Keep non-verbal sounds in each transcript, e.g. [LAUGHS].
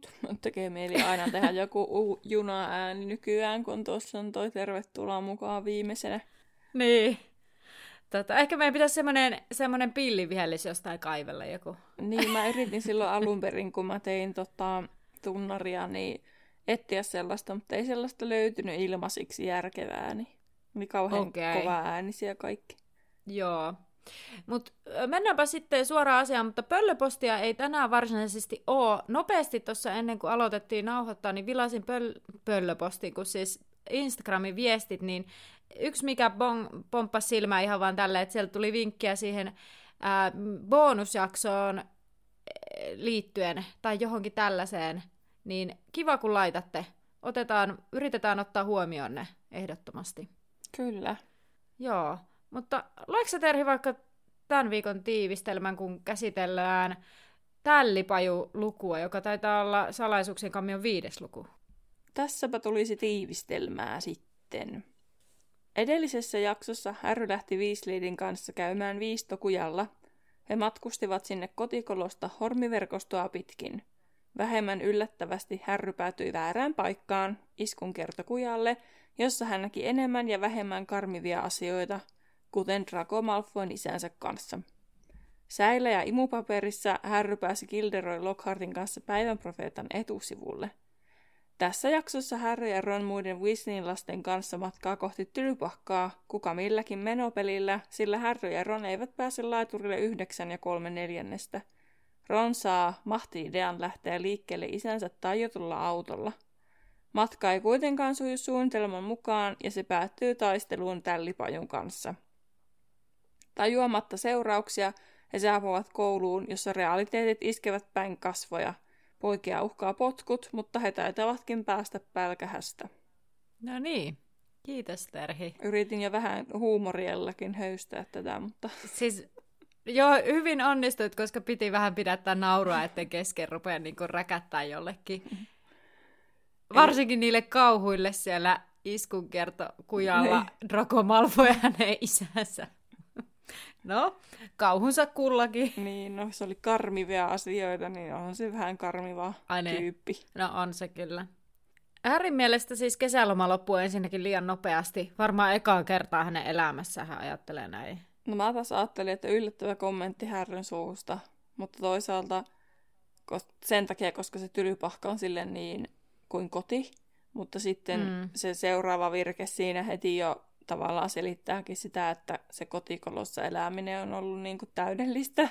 tuut. [LAUGHS] Tekee mieli aina tehdä joku u- juna-ääni nykyään, kun tuossa on toi tervetuloa mukaan viimeisenä. Niin. Tota, ehkä meidän pitäisi semmoinen, semmoinen pillivihellis jostain kaivella joku. Niin, mä [LAUGHS] yritin silloin alun perin, kun mä tein tota, tunnaria, niin etsiä sellaista, mutta ei sellaista löytynyt ilmaisiksi järkevää, niin oli kauhean okay. kova äänisiä kaikki. Joo. Mutta mennäänpä sitten suoraan asiaan, mutta pöllöpostia ei tänään varsinaisesti ole. Nopeasti tuossa ennen kuin aloitettiin nauhoittaa, niin vilasin pöl- pöllöpostiin, kun siis Instagramin viestit, niin yksi mikä bon- pomppasi silmää ihan vaan tälle, että sieltä tuli vinkkiä siihen ää, bonusjaksoon liittyen tai johonkin tällaiseen, niin kiva kun laitatte. Otetaan, yritetään ottaa huomioon ne ehdottomasti. Kyllä. Joo, mutta lueksä Terhi vaikka tämän viikon tiivistelmän, kun käsitellään tällipaju-lukua, joka taitaa olla salaisuuksien kammion viides luku? Tässäpä tulisi tiivistelmää sitten. Edellisessä jaksossa Harry lähti Weasleyden kanssa käymään viistokujalla. He matkustivat sinne kotikolosta hormiverkostoa pitkin. Vähemmän yllättävästi Harry päätyi väärään paikkaan, iskun kertokujalle, jossa hän näki enemmän ja vähemmän karmivia asioita, kuten Draco Malfoyn isänsä kanssa. Säilä ja imupaperissa Harry pääsi Gilderoy Lockhartin kanssa päivän profeetan etusivulle – tässä jaksossa Harry ja Ron muiden Weasleyin lasten kanssa matkaa kohti Tylypahkaa, kuka milläkin menopelillä, sillä Harry ja Ron eivät pääse laiturille yhdeksän ja kolme neljännestä. Ron saa mahti-idean lähteä liikkeelle isänsä tajotulla autolla. Matka ei kuitenkaan suju suunnitelman mukaan ja se päättyy taisteluun tällipajun kanssa. Tajuamatta seurauksia he saapuvat kouluun, jossa realiteetit iskevät päin kasvoja – Poikia uhkaa potkut, mutta he taitavatkin päästä pälkähästä. No niin, kiitos Terhi. Yritin jo vähän huumoriellakin höystää tätä, mutta... Siis Joo, hyvin onnistuit, koska piti vähän pidättää naurua, ettei kesken rupea niin räkättää jollekin. Varsinkin niille kauhuille siellä iskunkertokujalla niin. Draco Malfoy ja hänen isänsä. No, kauhunsa kullakin. Niin, no se oli karmivia asioita, niin on se vähän karmiva Ai niin. tyyppi. No on se kyllä. Harryn mielestä siis kesäloma loppuu ensinnäkin liian nopeasti. Varmaan ekaa kertaa hänen elämässä hän ajattelee näin. No mä taas ajattelin, että yllättävä kommentti Härryn suusta. Mutta toisaalta sen takia, koska se tylypahka on sille niin kuin koti. Mutta sitten mm. se seuraava virke siinä heti jo tavallaan selittääkin sitä, että se kotikolossa eläminen on ollut niin kuin täydellistä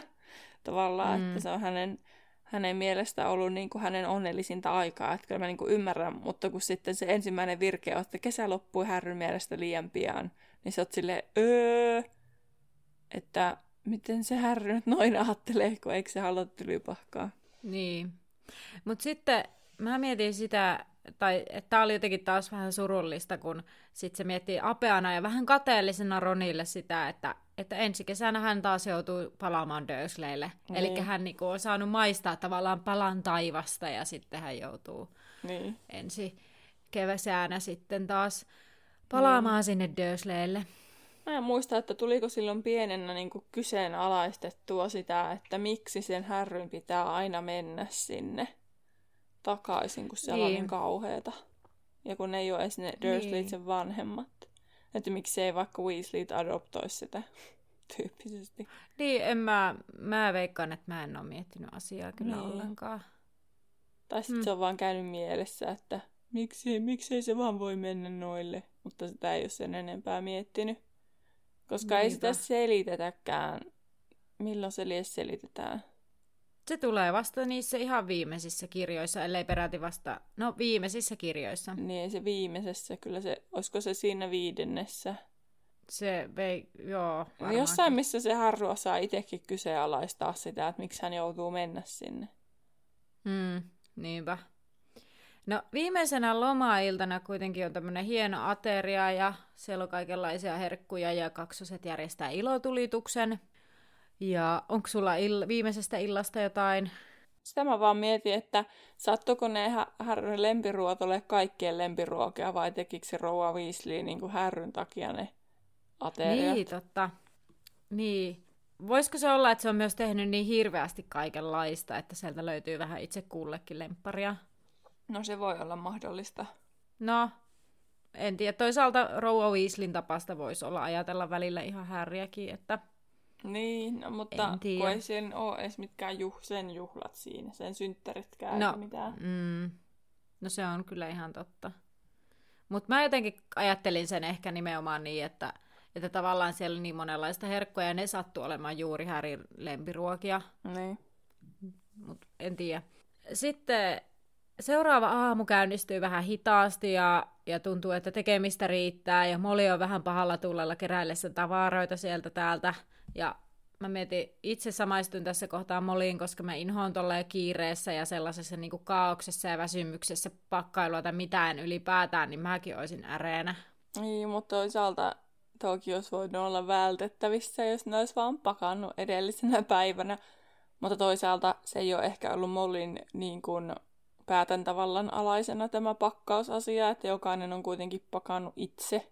tavallaan, mm. että se on hänen, hänen mielestä ollut niin kuin hänen onnellisinta aikaa, että kyllä mä niin kuin ymmärrän, mutta kun sitten se ensimmäinen virke on, että kesä loppui Härryn mielestä liian pian, niin sä oot silleen, öö, että miten se Härry nyt noin ajattelee, kun eikö se halua tylypahkaa. Niin, mutta sitten mä mietin sitä, tai että tämä oli jotenkin taas vähän surullista, kun sitten se miettii apeana ja vähän kateellisena Ronille sitä, että, että ensi kesänä hän taas joutuu palaamaan Dursleylle. Niin. Eli hän niinku on saanut maistaa tavallaan palan taivasta ja sitten hän joutuu niin. ensi keväsänä sitten taas palaamaan niin. sinne Dursleylle. Mä en muista, että tuliko silloin pienenä niin kuin kyseenalaistettua sitä, että miksi sen härryn pitää aina mennä sinne takaisin, kun siellä niin. on niin kauheeta. Ja kun ne ei ole edes ne Dursleyt niin. vanhemmat. Että miksi ei vaikka Weasleyt adoptoisi sitä [LAUGHS] tyyppisesti. Niin, en mä, mä veikkaan, että mä en ole miettinyt asiaa kyllä niin. ollenkaan. Tai sitten mm. se on vaan käynyt mielessä, että miksi, miksei se vaan voi mennä noille. Mutta sitä ei ole sen enempää miettinyt. Koska Niinpä. ei sitä selitetäkään. Milloin se lies selitetään? Se tulee vasta niissä ihan viimeisissä kirjoissa, ellei peräti vasta, no viimeisissä kirjoissa. Niin, se viimeisessä, kyllä se, olisiko se siinä viidennessä? Se vei, joo, varmaankin. Jossain, missä se Harru saa itsekin kyseenalaistaa sitä, että miksi hän joutuu mennä sinne. Hmm, niinpä. No viimeisenä loma-iltana kuitenkin on tämmöinen hieno ateria ja siellä on kaikenlaisia herkkuja ja kaksoset järjestää ilotulituksen. Ja onko sulla ill- viimeisestä illasta jotain? Sitä mä vaan mietin, että sattuko ne hä- härryn lempiruotolle kaikkien lempiruokia vai tekikö se rouva Weasley niin kuin härryn takia ne ateriat? Niin, totta. Niin. Voisiko se olla, että se on myös tehnyt niin hirveästi kaikenlaista, että sieltä löytyy vähän itse kullekin lempparia? No se voi olla mahdollista. No, en tiedä. Toisaalta Rouva Weasleyn tapasta voisi olla ajatella välillä ihan härjäkin, että Niin, no, mutta kun ei sen ole edes mitkään juh- sen juhlat siinä, sen synttäritkään No. eikä mitään. Mm. No se on kyllä ihan totta. Mutta mä jotenkin ajattelin sen ehkä nimenomaan niin, että, että tavallaan siellä oli niin monenlaista herkkoja ja ne sattuu olemaan juuri Härin lempiruokia, Niin. mutta en tiedä. Sitten seuraava aamu käynnistyy vähän hitaasti ja, ja tuntuu, että tekemistä riittää ja Moli on vähän pahalla tullella keräillessä tavaroita sieltä täältä ja mä mietin, itse samaistuin tässä kohtaa Moliin, koska mä inhoon tolleen kiireessä ja sellaisessa niin kuin kaauksessa ja väsymyksessä pakkailua tai mitään ylipäätään, niin mäkin olisin äreenä. Niin, mutta toisaalta toki olisi voinut olla vältettävissä, jos ne olisi vaan pakannut edellisenä päivänä. Mutta toisaalta se ei ole ehkä ollut Mollin niin kuin päätäntävallan alaisena tämä pakkausasia, että jokainen on kuitenkin pakannut itse.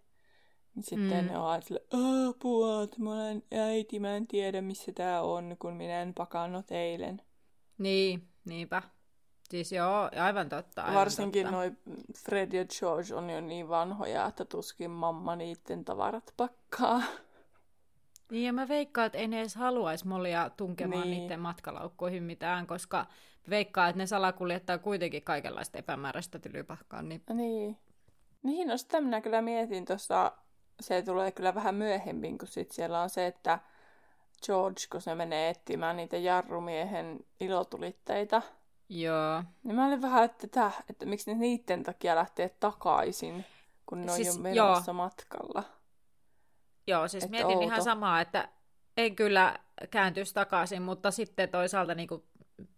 Sitten Mm. ne on sille, apua, että mä olen äiti, mä en tiedä missä tää on, kun minä en pakannut eilen. Niin, niinpä. Siis joo, aivan totta. Aivan Varsinkin totta. noi Fred ja George on jo niin vanhoja, että tuskin mamma niiden tavarat pakkaa. Niin, ja mä veikkaan, että ei ne edes haluaisi Molia tunkemaan niin. Niiden matkalaukkuihin mitään, koska veikkaa, että ne salakuljettaa kuitenkin kaikenlaista epämääräistä tylypahkaa. Niin... Niin. Niin, no sitä minä kyllä mietin tuossa, se tulee kyllä vähän myöhemmin, kun sit siellä on se, että George, kun se menee etsimään niitä jarrumiehen ilotulitteita, Joo. niin mä olin vähän, että, täh, että miksi ne niiden takia lähtee takaisin, kun ne on Siis, jo menossa matkalla. Joo, siis Että mietin ihan outo. samaa, että en kyllä kääntyisi takaisin, mutta sitten toisaalta niin kuin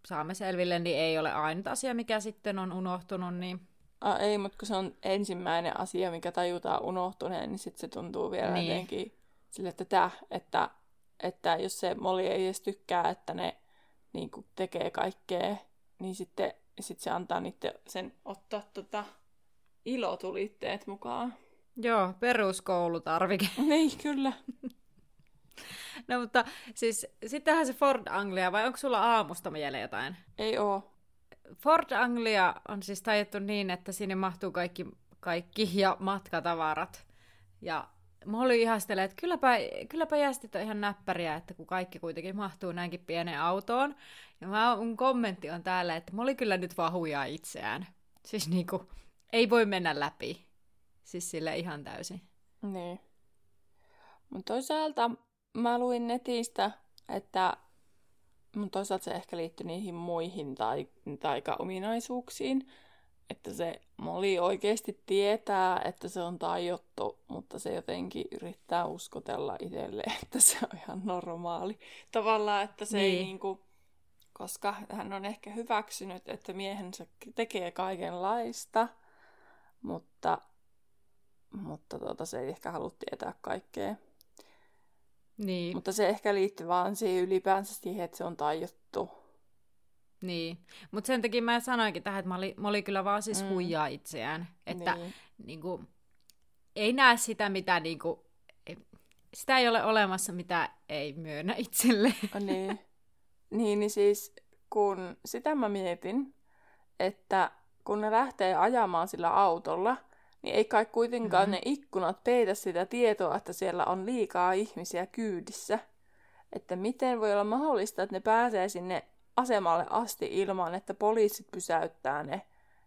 saamme selville, niin ei ole ainut asia, mikä sitten on unohtunut, niin Ah, ei, mutta kun se on ensimmäinen asia, mikä tajutaan unohtuneen, niin sitten se tuntuu vielä Niin. jotenkin sille, että, täh, että, että jos se Molly ei edes tykkää, että ne niin kuin, tekee kaikkea, niin sitten sit se antaa niiden sen ottaa tota, ilotulitteet mukaan. joo, peruskoulutarvike. [LAUGHS] niin, kyllä. No mutta siis sittenhän se Ford Anglia, vai onko sulla aamusta mieleen jotain? Ei oo. Ford Anglia on siis tajuttu niin, että sinne mahtuu kaikki, kaikki ja matkatavarat. Ja Molly ihastelee, että kylläpä, kylläpä jästit on ihan näppäriä, että kun kaikki kuitenkin mahtuu näinkin pieneen autoon. Ja mä, mun kommentti on täällä, että Molly kyllä nyt vaan huijaa itseään. Siis niinku, ei voi mennä läpi. Siis sille ihan täysin. Niin. Mutta toisaalta mä luin netistä, että mutta toisaalta se ehkä liittyy niihin muihin tai, taika-ominaisuuksiin, että se Molly oikeasti tietää, että se on tajuttu, mutta se jotenkin yrittää uskotella itselleen, [LAUGHS] että se on ihan normaali. Tavallaan, että se Niin. ei niinku, koska hän on ehkä hyväksynyt, että miehensä tekee kaikenlaista, mutta, mutta tota, se ei ehkä halua tietää kaikkea. Niin, Mutta se ehkä liittyy vaan siihen ylipäänsä siihen, että se on tajuttu. niin. Mutta sen takia mä sanoinkin tähän, että Molly, Molly kyllä vaan siis Mm. huijaa itseään. Että Niin. niin kuin, ei näe sitä, mitä niin kuin, sitä ei ole olemassa, mitä ei myönnä itselle. niin. niin, niin siis kun sitä mä mietin, että kun ne lähtee ajamaan sillä autolla, niin ei kai kuitenkaan Mhm. mm-hmm. ne ikkunat peitä sitä tietoa, että siellä on liikaa ihmisiä kyydissä. Että miten voi olla mahdollista, että ne pääsee sinne asemalle asti ilman, että poliisit pysäyttää ne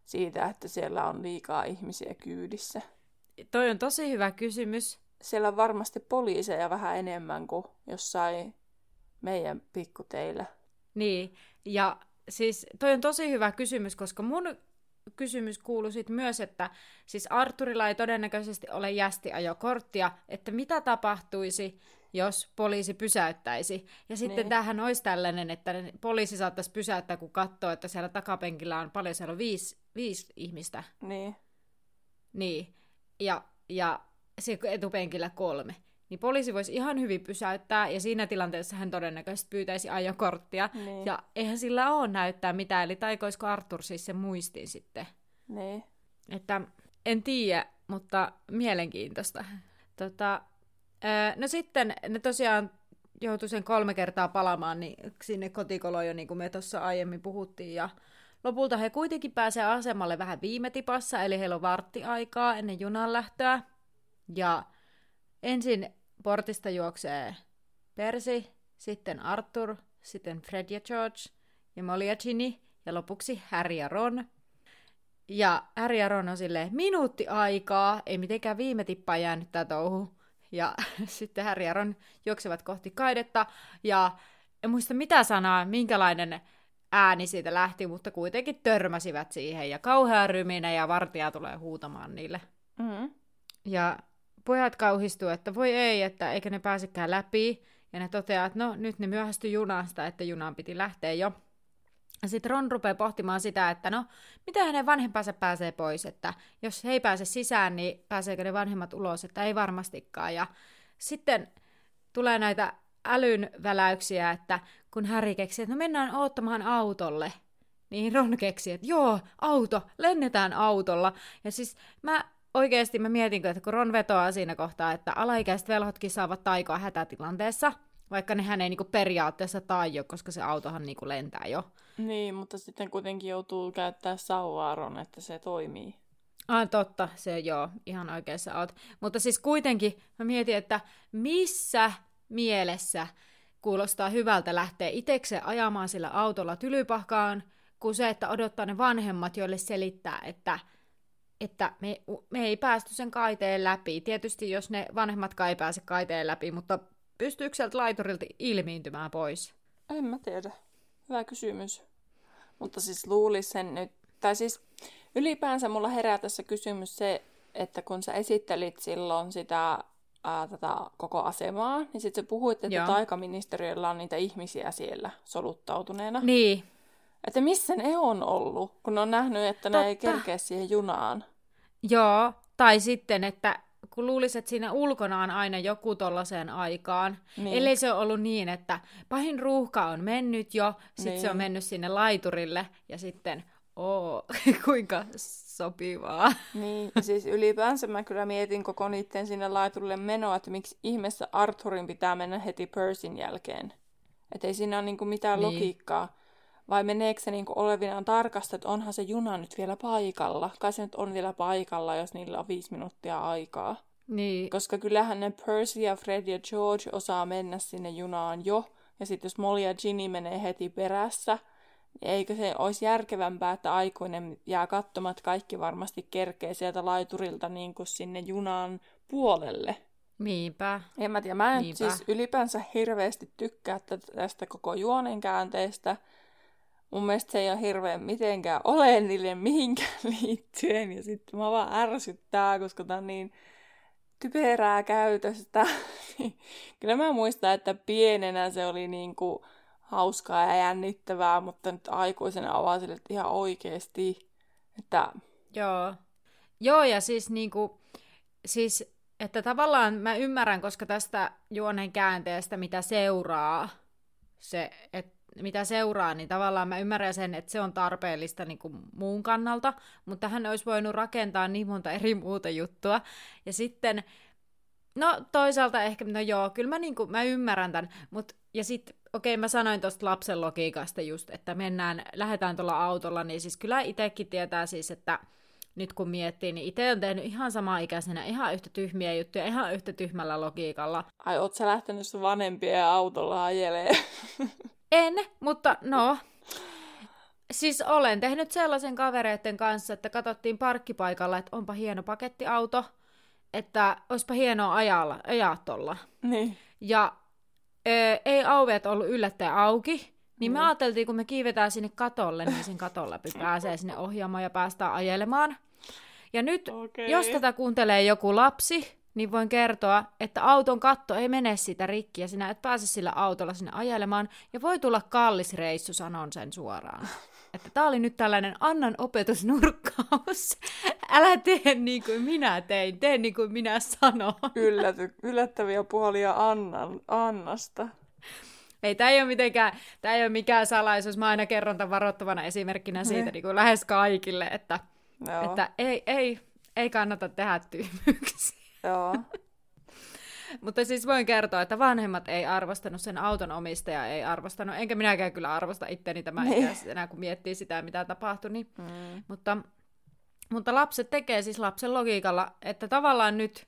siitä, että siellä on liikaa ihmisiä kyydissä. Toi on tosi hyvä kysymys. Siellä on varmasti poliiseja vähän enemmän kuin jossain meidän pikkuteillä. Niin, ja siis toi on tosi hyvä kysymys, koska mun kysymys kuului sit myös, että siis Arturilla ei todennäköisesti ole jästiajokorttia, että mitä tapahtuisi, jos poliisi pysäyttäisi. Ja sitten niin. tämähän olisi tällainen, että poliisi saattaisi pysäyttää, kun katsoo, että siellä takapenkillä on paljon, siellä on viisi, viisi ihmistä. Niin. Niin. Ja, ja se etupenkillä kolme. Niin poliisi voisi ihan hyvin pysäyttää, ja siinä tilanteessa hän todennäköisesti pyytäisi ajokorttia. Niin. Ja eihän sillä ole näyttää mitään, eli taikoisiko Arthur siis se muistiin sitten. Niin. Että en tiedä, mutta mielenkiintoista. Tota, no sitten ne tosiaan joutui sen kolme kertaa palamaan niin sinne kotikoloon jo, niin kuin me tuossa aiemmin puhuttiin, ja lopulta he kuitenkin pääsee asemalle vähän viime tipassa, eli heillä on varttiaikaa ennen junan lähtöä, ja ensin portista juoksee Persi, sitten Arthur, sitten Fred ja George, ja Molly ja Ginny, ja lopuksi Harry ja Ron. Ja Harry ja Ron on silleen, minuutti aikaa, ei mitenkään viime tippaa jäänyt tää touhu. Ja [LAUGHS] sitten Harry ja Ron juoksevat kohti kaidetta, ja en muista mitä sanaa, minkälainen ääni siitä lähti, mutta kuitenkin törmäsivät siihen, ja kauhea ryminen, ja vartija tulee huutamaan niille. Mm-hmm. Ja pojat kauhistuu, että voi ei, että eikä ne pääsekään läpi. Ja ne toteaa, että no nyt ne myöhästyi junasta, että junaan piti lähteä jo. Ja sitten Ron rupeaa pohtimaan sitä, että no, mitä hänen vanhempansa pääsee pois, että jos he ei pääse sisään, niin pääseekö ne vanhemmat ulos, että ei varmastikaan. Ja sitten tulee näitä älyn väläyksiä, että kun Harry keksi, että no mennään oottamaan autolle, niin Ron keksi, että joo, auto, lennetään autolla. Ja siis mä oikeasti mä mietin, että kun Ron vetoaa siinä kohtaa, että alaikäiset velhotkin saavat taikoa hätätilanteessa, vaikka nehän ei niinku periaatteessa taio, koska se autohan niinku lentää jo. Niin, mutta sitten kuitenkin joutuu käyttää sauvaaron, että se toimii. Ah, totta, se joo, ihan oikeassa oot. Mutta siis kuitenkin mä mietin, että missä mielessä kuulostaa hyvältä lähteä itsekseen ajamaan sillä autolla tylypahkaan, kuin se, että odottaa ne vanhemmat, joille selittää, että että me, me ei päästy sen kaiteen läpi. Tietysti jos ne vanhemmatkaan ei pääse kaiteen läpi, mutta pystyykö sieltä laiturilta ilmiintymään pois? En mä tiedä. Hyvä kysymys. Mutta siis luulisin sen nyt, tai siis ylipäänsä mulla herää tässä kysymys se, että kun sä esittelit silloin sitä ää, tätä koko asemaa, niin sitten sä puhuit, että Joo. taikaministeriöllä on niitä ihmisiä siellä soluttautuneena. Niin, että missä ne on ollut, kun ne on nähnyt, että Totta. ne ei kerkeä siihen junaan. Joo, tai sitten, että kun luulisit, että siinä ulkona on aina joku tollaiseen aikaan, niin. ellei se ole ollut niin, että pahin ruuhka on mennyt jo, sitten niin. se on niin. mennyt sinne laiturille, ja sitten, oo, [LAUGHS] kuinka sopivaa. Niin, siis ylipäänsä mä kyllä mietin koko niiden sinne laiturille menoa, että miksi ihmeessä Arthurin pitää mennä heti Persin jälkeen. Että ei siinä ole niinku mitään niin. logiikkaa. Vai meneekö se niin olevinaan tarkasta, että onhan se juna nyt vielä paikalla? Kai se nyt on vielä paikalla, jos niillä on viisi minuuttia aikaa. Niin. Koska kyllähän ne Percy ja Fred ja George osaa mennä sinne junaan jo. Ja sitten jos Molly ja Ginny menee heti perässä, niin eikö se olisi järkevämpää, että aikuinen jää katsomaan, että kaikki varmasti kerkee sieltä laiturilta niin kuin sinne junaan puolelle. Niinpä. En mä tiedä, mä en Niinpä. siis ylipäänsä hirveästi tykkää tästä koko juonen käänteestä mun mielestä se ei ole hirveän mitenkään ole niille mihinkään [LAUGHS] liittyen. Ja sitten mä vaan ärsyttää, koska tää on niin typerää käytöstä. [LAUGHS] Kyllä mä muistan, että pienenä se oli niin kuin hauskaa ja jännittävää, mutta nyt aikuisena avaa sille että ihan oikeasti. Että... Joo. Joo, ja siis niinku, siis, että tavallaan mä ymmärrän, koska tästä juonen käänteestä, mitä seuraa, se, että mitä seuraa, niin tavallaan mä ymmärrän sen, että se on tarpeellista niin kuin muun kannalta, mutta hän olisi voinut rakentaa niin monta eri muuta juttua. Ja sitten, no toisaalta ehkä, no joo, kyllä mä, niin kuin, mä ymmärrän tämän, mutta ja sitten, okei, mä sanoin tuosta lapsen logiikasta just, että mennään, lähdetään tuolla autolla, niin siis kyllä itsekin tietää siis, että nyt kun miettii, niin itse on tehnyt ihan sama ikäisenä ihan yhtä tyhmiä juttuja, ihan yhtä tyhmällä logiikalla. Ai, oot sä lähtenyt sun vanhempien autolla ajelee? [LAUGHS] En, mutta no. Siis olen tehnyt sellaisen kavereiden kanssa, että katsottiin parkkipaikalla, että onpa hieno pakettiauto, että olisipa hienoa ajalla, ajaa tolla. Niin. Ja ö, ei auveet ollut yllättäen auki, Niin me ajateltiin, kun me kiivetään sinne katolle, niin sen katon läpi pääsee sinne ohjaamaan ja päästään ajelemaan. Ja nyt, Okei. jos tätä kuuntelee joku lapsi, niin voin kertoa, että auton katto ei mene sitä rikki ja sinä et pääse sillä autolla sinne ajelemaan. Ja voi tulla kallis reissu, sanon sen suoraan. Että tää oli nyt tällainen Annan opetusnurkkaus. Älä tee niin kuin minä tein, tee niin kuin minä sanon. Ylläty, yllättäviä puolia Annan, Annasta. Ei, tämä ei ole mitenkään, tämä ei ole mikään salaisuus. Mä aina kerron tämän varoittavana esimerkkinä siitä Ne. niin kuin lähes kaikille, että, Joo, että ei, ei, ei kannata tehdä tyhmyyksiä. Joo. [LAUGHS] Mutta siis voin kertoa, että vanhemmat ei arvostanut, sen auton omistaja ei arvostanut, enkä minäkään kyllä arvosta itteni tämän Niin. enää, kun miettii sitä, mitä tapahtui. Niin. Mm. Mutta, mutta lapset tekee siis lapsen logiikalla, että tavallaan nyt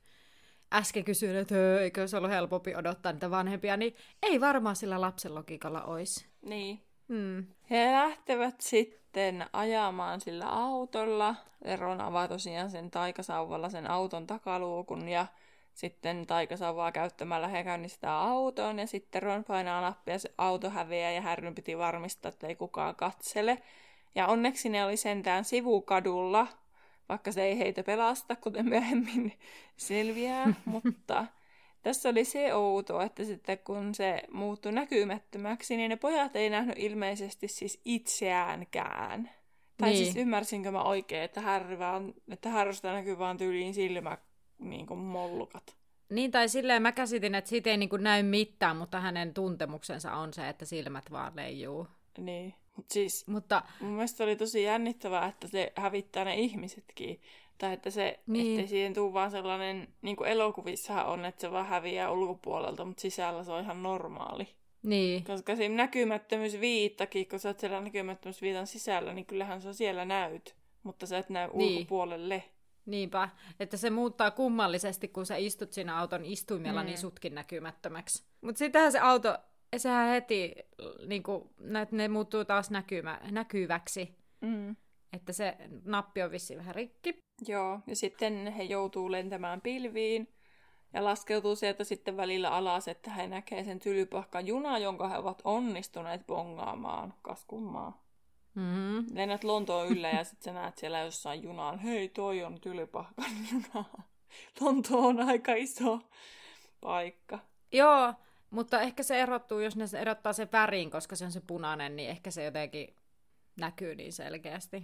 äsken kysyin, että "Hö, eikö se ollut helpompi odottaa niitä vanhempia, niin ei varmaan sillä lapsen logiikalla olisi. Niin. Hmm. He lähtevät sitten ajamaan sillä autolla. Ron avaa tosiaan sen taikasauvalla sen auton takaluukun ja sitten taikasauvaa käyttämällä he käynnistää auton ja sitten Ron painaa nappia ja se auto häviää ja Härryn piti varmistaa, että ei kukaan katsele. Ja onneksi ne oli sentään sivukadulla, vaikka se ei heitä pelasta, kuten myöhemmin [LAUGHS] selviää, [LAUGHS] mutta tässä oli se outo, että sitten kun se muuttui näkymättömäksi, niin ne pojat ei nähnyt ilmeisesti siis itseäänkään. Tai Niin. siis ymmärsinkö mä oikein, että, Harry vaan, että Harrysta näkyy vaan tyyliin silmä niin kuin mollukat. Niin, tai silleen mä käsitin, että siitä ei niinku näy mitään, mutta hänen tuntemuksensa on se, että silmät vaan leijuu. Niin. Siis Mutta mun mielestä oli tosi jännittävää, että se hävittää ne ihmisetkin. Tai että se, Niin. niin. ettei siihen tuu vaan sellainen, niin kuin elokuvissahan on, että se vaan häviää ulkopuolelta, mutta sisällä se on ihan normaali. niin, Koska siinä näkymättömyysviittakin, kun sä oot siellä näkymättömyysviitan sisällä, niin kyllähän sä siellä näyt, mutta sä et näy Niin. ulkopuolelle. niinpä, että se muuttaa kummallisesti, kun sä istut siinä auton istuimella, Mm. niin sutkin näkymättömäksi. Mutta sittenhän se auto, sehän heti, niinku, ne, ne muuttuu taas näkymä, näkyväksi, Mm. että se nappi on vissiin vähän rikki. Joo, ja sitten he joutuu lentämään pilviin ja laskeutuu sieltä sitten välillä alas, että he näkee sen tylypahkan juna, jonka he ovat onnistuneet bongaamaan. Kas kummaa. Mm-hmm. Lennät Lontoon yllä ja sitten sä näet siellä jossain junaan, hei toi on tylypahkan juna. Lonto on aika iso paikka. Joo, mutta ehkä se erottuu, jos ne erottaa sen värin, koska se on se punainen, niin ehkä se jotenkin näkyy niin selkeästi.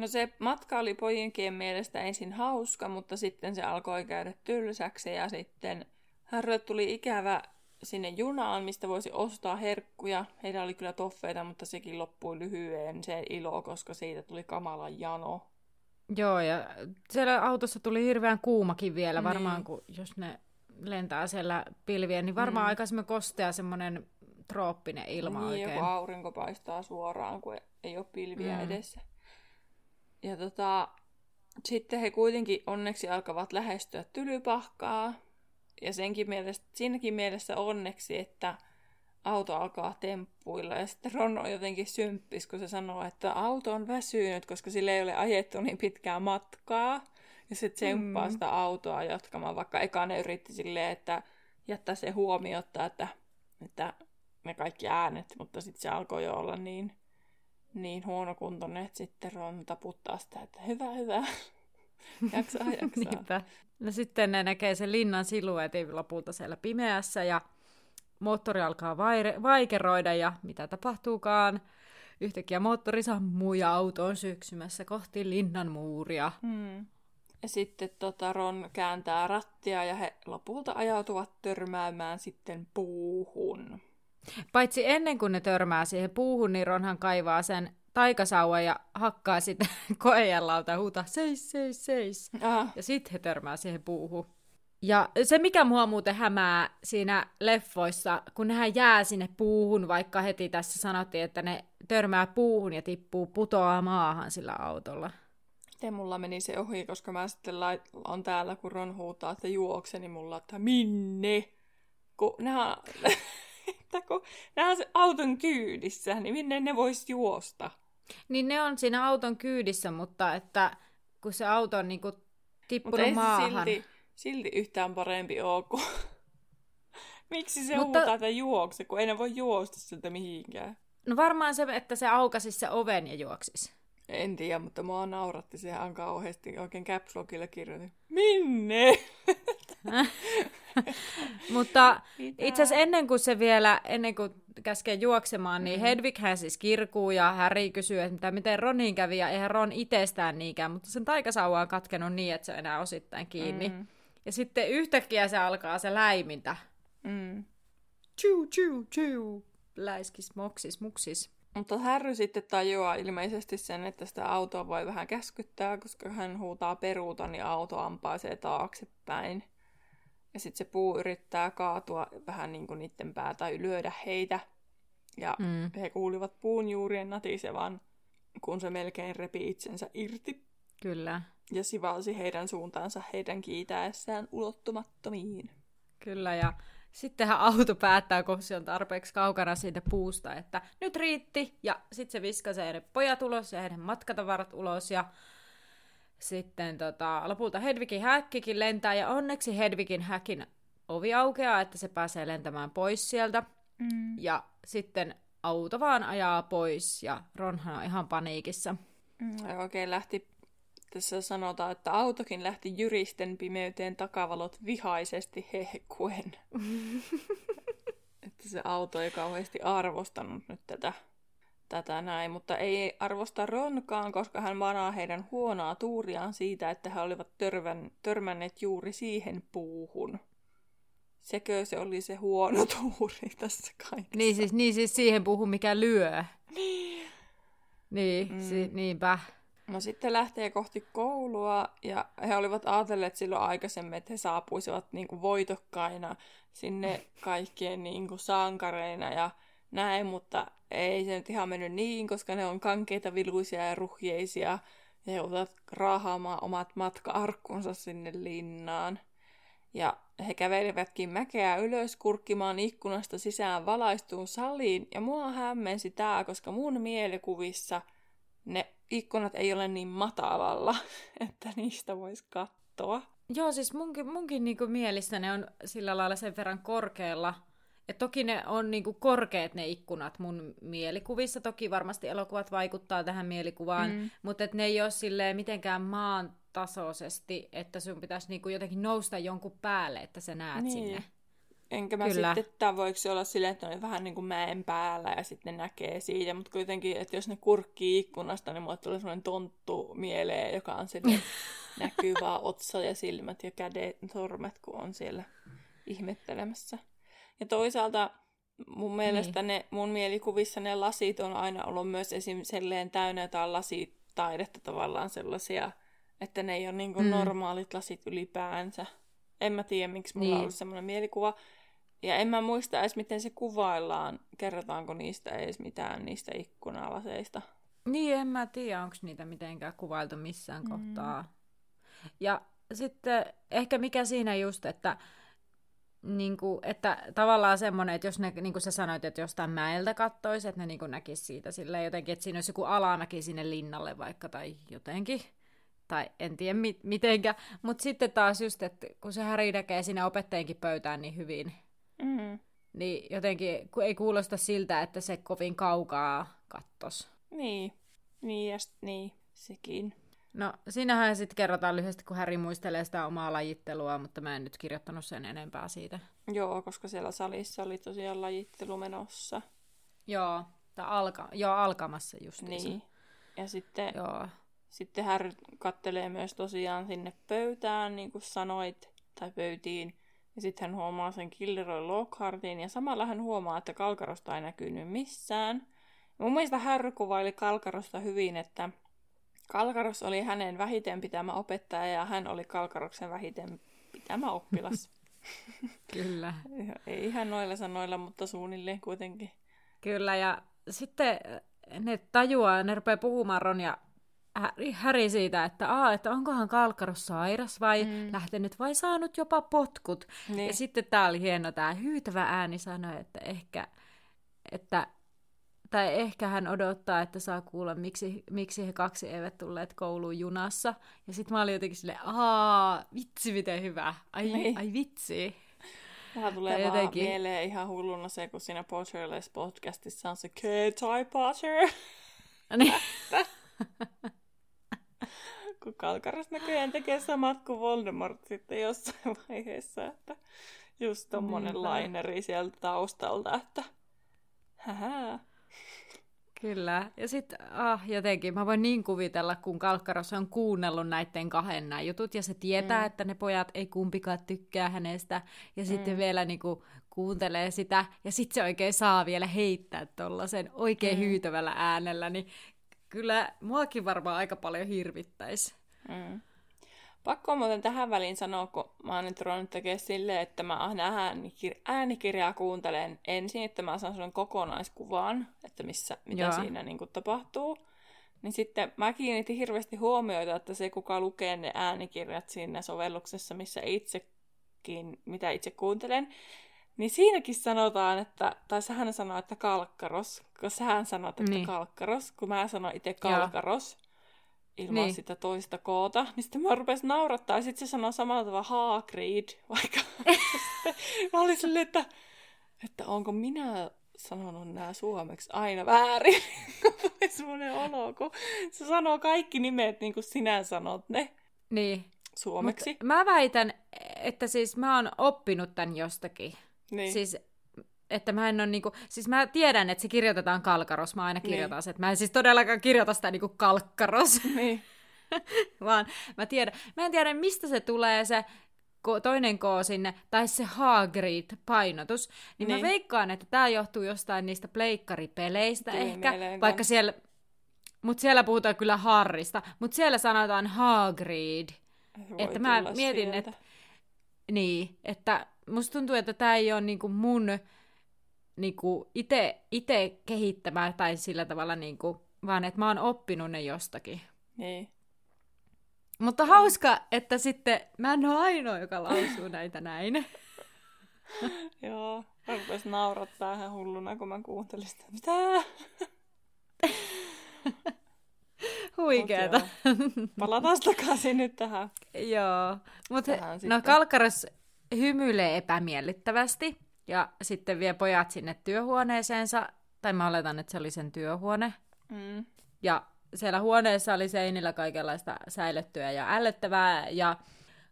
No se matka oli pojinkien mielestä ensin hauska, mutta sitten se alkoi käydä tylsäksi ja sitten Harrylle tuli ikävä sinne junaan, mistä voisi ostaa herkkuja. Heillä oli kyllä toffeita, mutta sekin loppui lyhyen se ilo, koska siitä tuli kamala jano. Joo, ja siellä autossa tuli hirveän kuumakin vielä, varmaan Niin. kun jos ne lentää siellä pilvien, niin varmaan Mm. aika semmoinen kostea semmoinen trooppinen ilma niin, oikein. joku aurinko paistaa suoraan, kun ei ole pilviä Mm. mm. edessä. Ja tota, sitten he kuitenkin onneksi alkavat lähestyä tylypahkaa. Ja senkin mielestä, siinäkin mielessä onneksi, että auto alkaa temppuilla. Ja sitten Ron on jotenkin symppis, kun se sanoo, että auto on väsynyt, koska sille ei ole ajettu niin pitkää matkaa. Ja sitten tsemppaa Mm. sitä autoa jatkamaan, vaikka eka ne yritti silleen, että jättää se huomiota, että, että ne kaikki äänet, mutta sitten se alkoi jo olla niin, niin huonokuntoinen, että sitten Ron taputtaa sitä, että hyvä, hyvä. [LAUGHS] jaksaa, [LAUGHS] jaksaa. Niinpä. No sitten ne näkee sen linnan siluetin lopulta siellä pimeässä ja moottori alkaa vaire- vaikeroida ja mitä tapahtuukaan. Yhtäkkiä moottori sammuu ja auto on syksymässä kohti linnan muuria. Hmm. Ja sitten tota, Ron kääntää rattia ja he lopulta ajautuvat törmäämään sitten puuhun. Paitsi ennen kuin ne törmää siihen puuhun, niin Ronhan kaivaa sen taikasauvan ja hakkaa sitä [LAUGHS] koejallalta ja huutaa seis, seis, seis. Ah, Ja sitten he törmää siihen puuhun. Ja se, mikä mua muuten hämää siinä leffoissa, kun nehän jää sinne puuhun, vaikka heti tässä sanottiin, että ne törmää puuhun ja tippuu putoaa maahan sillä autolla. Miten mulla meni se ohi, koska mä sitten lait, on täällä, kun Ron huutaa, että juokse, niin mulla, että minne? Kun nehän, [LAUGHS] että kun nehän on se auton kyydissä, niin minne ne vois juosta? Niin ne on siinä auton kyydissä, mutta että kun se auto on niinku Mutta tippunut se maahan. silti, silti yhtään parempi ole kuin... [LAUGHS] Miksi se Mutta- huutaa, että juokse, kun ei ne voi juosta sieltä mihinkään? No varmaan se, että se aukasi se oven ja juoksis. En tiedä, mutta mua nauratti se ihan kauheasti. Oikein caps lockilla kirjoitin. Minne? [LAUGHS] [LAUGHS] Mutta itse asiassa ennen kuin se vielä, ennen kuin käskee juoksemaan, niin mm. Hedwighän siis kirkuu ja Harry kysyy, että miten Ronin kävi, ja eihän Ron itsestään niinkään, mutta sen taikasauva on katkenut niin, että se on enää osittain kiinni. Mm. Ja sitten yhtäkkiä se alkaa se läimintä. Mm. Chuu, chuu, chuu. Läiskis, moksis, muksis. Mutta Harry sitten tajuaa ilmeisesti sen, että sitä autoa voi vähän käskyttää, koska hän huutaa peruuta, niin auto ampaisee taaksepäin. Ja sitten se puu yrittää kaatua vähän niin kuin niiden päätä tai lyödä heitä. Ja mm. he kuulivat puun juurien natisevan, kun se melkein repi itsensä irti. Kyllä. Ja sivalsi heidän suuntaansa heidän kiitäessään ulottumattomiin. Kyllä, ja sittenhän auto päättää, kun se on tarpeeksi kaukana siitä puusta, että nyt riitti, ja sitten se viskasee ne pojat ulos ja heidän matkatavarat ulos, ja sitten tota, lopulta Hedvigin häkkikin lentää, ja onneksi Hedvigin häkin ovi aukeaa, että se pääsee lentämään pois sieltä. Mm. Ja sitten auto vaan ajaa pois, ja Ronhan on ihan paniikissa. Mm, ja oikein lähti, tässä sanotaan, että autokin lähti jyristen pimeyteen takavalot vihaisesti hehkuen. [LAUGHS] että se auto ei kauheasti arvostanut nyt tätä tätä näin, mutta ei arvosta Ronkaan, koska hän manaa heidän huonoa tuuriaan siitä, että he olivat törvän, törmänneet juuri siihen puuhun. Sekö se oli se huono [LAUGHS] tuuri tässä kaikessa? Niin siis, niin siis siihen puuhun, mikä lyö. Niin. Niin, mm. si- niinpä. No sitten lähtee kohti koulua ja he olivat ajatelleet silloin aikaisemmin, että he saapuisivat niin kuin voitokkaina sinne kaikkien niin kuin sankareina ja näin, mutta ei se nyt ihan mennyt niin, koska ne on kankeita, viluisia ja ruhjeisia. Ja joutuvat raahaamaan omat matka-arkkunsa sinne linnaan. Ja he kävelivätkin mäkeä ylös kurkkimaan ikkunasta sisään valaistuun saliin. Ja mua hämmensi tää, koska mun mielikuvissa ne ikkunat ei ole niin matalalla, [LAUGHS] että niistä voisi katsoa. Joo, siis munkin, munkin niinku mielissä ne on sillä lailla sen verran korkealla, et toki ne on niinku korkeat ne ikkunat mun mielikuvissa. Toki varmasti elokuvat vaikuttaa tähän mielikuvaan, mm. mutta et ne ei ole silleen mitenkään maan tasoisesti, että sun pitäisi niinku jotenkin nousta jonkun päälle, että sä näet niin. sinne. Enkä mä Kyllä. sitten, että voiko se olla silleen, että ne on vähän niin kuin mäen päällä ja sitten näkee siitä, mutta kuitenkin, että jos ne kurkkii ikkunasta, niin mulle tulee sellainen tonttu mieleen, joka on silleen [LAUGHS] näkyy vaan otsa ja silmät ja kädet, sormet, kun on siellä ihmettelemässä. Ja toisaalta mun mielestä niin. ne, mun mielikuvissa ne lasit on aina ollut myös esim. selleen täynnä jotain lasitaidetta tavallaan sellaisia, että ne ei ole niin mm. normaalit lasit ylipäänsä. En mä tiedä, miksi mulla niin. on ollut semmoinen mielikuva. Ja en mä muista edes, miten se kuvaillaan. Kerrotaanko niistä edes mitään niistä ikkunalaseista. Niin, en mä tiedä, onko niitä mitenkään kuvailtu missään mm. kohtaa. Ja sitten ehkä mikä siinä just, että niin kuin, että tavallaan semmoinen, että jos ne, niin kuin sä sanoit, että jostain mäeltä kattoisi, että ne niin kuin näkisi siitä silleen jotenkin, että siinä olisi joku alamäki sinne linnalle vaikka tai jotenkin, tai en tiedä mit, mitenkä, mutta sitten taas just, että kun se Häri näkee sinne opettajienkin pöytään niin hyvin, mm. niin jotenkin ei kuulosta siltä, että se kovin kaukaa kattos. Niin, niin ja sit, niin, sekin. No, siinähän sitten kerrotaan lyhyesti, kun Häri muistelee sitä omaa lajittelua, mutta mä en nyt kirjoittanut sen enempää siitä. Joo, koska siellä salissa oli tosiaan lajittelu menossa. Joo, tai alka, joo, alkamassa just Niin. Ja sitten, joo. sitten Harry kattelee myös tosiaan sinne pöytään, niin kuin sanoit, tai pöytiin. Ja sitten hän huomaa sen Killeroy Lockhartin, ja samalla hän huomaa, että Kalkarosta ei näkynyt missään. Ja mun mielestä Harry kuvaili Kalkarosta hyvin, että Kalkaros oli hänen vähiten pitämä opettaja ja hän oli Kalkaroksen vähiten pitämä oppilas. [LAUGHS] Kyllä. Ei ihan noilla sanoilla, mutta suunnilleen kuitenkin. Kyllä, ja sitten ne tajuaa, ne rupeaa puhumaan Ron ja Häri siitä, että, aa, että onkohan Kalkaros sairas vai mm. lähtenyt vai saanut jopa potkut. Niin. Ja sitten tämä oli hieno, tämä hyytävä ääni sanoi, että ehkä, että tai ehkä hän odottaa, että saa kuulla, miksi, miksi he kaksi eivät tulleet kouluun junassa. Ja sitten mä olin jotenkin silleen, aa, vitsi miten hyvä, ai, niin. ai vitsi. Vähän tulee Tai vaan jotenkin- mieleen ihan hulluna se, kun siinä Potterless podcastissa on se K-Tie Potter. [LAUGHS] Niin. [LAUGHS] kun Kalkaras näköjään tekee samat kuin Voldemort sitten jossain [LAUGHS] vaiheessa, että just tommonen Niinpä. laineri sieltä taustalta, että hähää. Kyllä. Ja sitten ah, jotenkin mä voin niin kuvitella, kun Kalkkaros on kuunnellut näiden kahden nämä jutut, ja se tietää, mm. että ne pojat ei kumpikaan tykkää hänestä, ja sitten vielä niinku kuuntelee sitä, ja sitten se oikein saa vielä heittää tuollaisen oikein mm. hyytävällä äänellä, niin kyllä muakin varmaan aika paljon hirvittäisi. Mm. Pakko muuten tähän väliin sanoa, kun mä oon nyt ruvennut tekemään silleen, että mä aina äänikir- äänikirjaa kuuntelen ensin, että mä saan sellainen kokonaiskuvan, että missä, mitä Joo. siinä niin kuin, tapahtuu. Niin sitten mä kiinnitin hirveästi huomioita, että se kuka lukee ne äänikirjat siinä sovelluksessa, missä itsekin, mitä itse kuuntelen, niin siinäkin sanotaan, että, tai sehän sanoo, että kalkkaros, kun sähän sanot, että Niin. kalkkaros, kun mä sanon itse kalkaros ilman Niin. sitä toista koota, niin sitten mä rupesin naurattaa, ja sitten se sanoo samalla tavalla Hagrid, [LAUGHS] vaikka mä olin silleen, että, että onko minä sanonut nämä suomeksi aina väärin, [LAUGHS] semmoinen olo, kun se sanoo kaikki nimet niin kuin sinä sanot ne Niin. suomeksi. Mut mä väitän, että siis mä oon oppinut tämän jostakin. niin. Siis, että mä en ole niinku, siis mä tiedän, että se kirjoitetaan kalkkaros, mä aina Niin. kirjoitan sen, että mä en siis todellakaan kirjoita sitä niinku kalkkaros, [LAUGHS] niin. [LAUGHS] vaan mä tiedän, mä en tiedä mistä se tulee se toinen K sinne, tai se Hagrid-painotus, niin, niin. Niin. mä veikkaan, että tämä johtuu jostain niistä pleikkaripeleistä Tuli ehkä, mieleen vaikka siellä, mutta siellä puhutaan kyllä Harrista, mutta siellä sanotaan Hagrid. Voi että mä mietin, sieltä. että niin, että musta tuntuu, että tämä ei ole niinku mun niinku ite, ite kehittämää tai sillä tavalla, niinku, vaan että mä oon oppinut ne jostakin. Niin. Mutta hauska, että sitten mä en ole ainoa, joka lausuu näitä näin. [LAUGHS] Joo, mä rupesin naurattaa ihan hulluna, kun mä kuuntelin sitä. Mitä? [LAUGHS] Huikeeta. Palataan takaisin nyt tähän. Joo, mutta no sitten. Kalkkaras hymyilee epämiellyttävästi ja sitten vie pojat sinne työhuoneeseensa, tai mä oletan, että se oli sen työhuone. Mm. Ja siellä huoneessa oli seinillä kaikenlaista säilyttyä ja ällöttävää, ja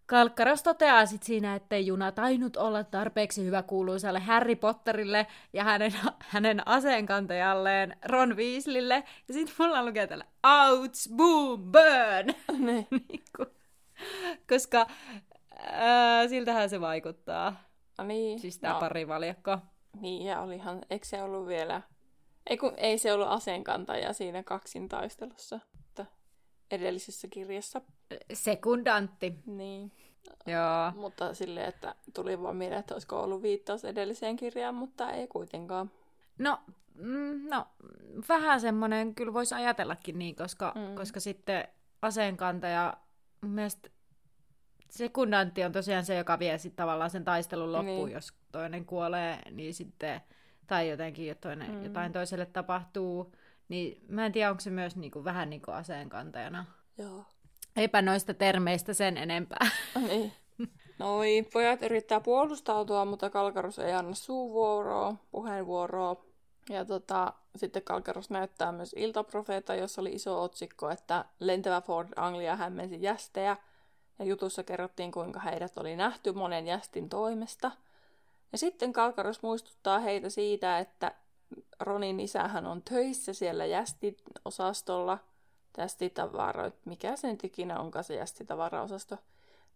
Kalkkaros toteaa sit siinä, ettei juna tainnut olla tarpeeksi hyvä kuuluisalle Harry Potterille ja hänen, hänen aseenkantajalleen Ron Weasleylle. Ja sitten mulla lukee täällä, outs, boom, burn! [LAUGHS] Niin. Koska ää, siltähän se vaikuttaa, No niin. siis tämä no, parivaljakko. Niin, ja olihan, eikö se ollut vielä... Ei, kun, ei se ollut aseenkantaja siinä kaksintaistelussa, että edellisessä kirjassa. Sekundantti, Niin. joo. Mutta silleen, että tuli vaan mieleen, että olisiko ollut viittaus edelliseen kirjaan, mutta ei kuitenkaan. No, mm, no, vähän semmoinen kyllä voisi ajatellakin niin, koska, mm. Mm. koska sitten aseenkantaja, mun mielestä sekundantti on tosiaan se, joka vie sitten tavallaan sen taistelun loppuun, niin. Jos toinen kuolee, niin sitten, tai jotenkin toinen, mm. Jotain toiselle tapahtuu, niin mä en tiedä, onko se myös niinku, vähän niin kuin aseenkantajana. Joo. Eipä noista termeistä sen enempää. [LAUGHS] Niin. Noi, pojat yrittää puolustautua, mutta Kalkarus ei anna suuvuoroa, puheenvuoroa. Ja tota, sitten Kalkarus näyttää myös iltaprofeeta, jossa oli iso otsikko, että lentävä Ford Anglia hämmensi jästejä. Ja jutussa kerrottiin, kuinka heidät oli nähty monen jästin toimesta. Ja sitten Kalkarus muistuttaa heitä siitä, että Ronin isähän on töissä siellä jästiosastolla. Jästitavaroit, mikä se nyt onkaan se jästitavaraosasto.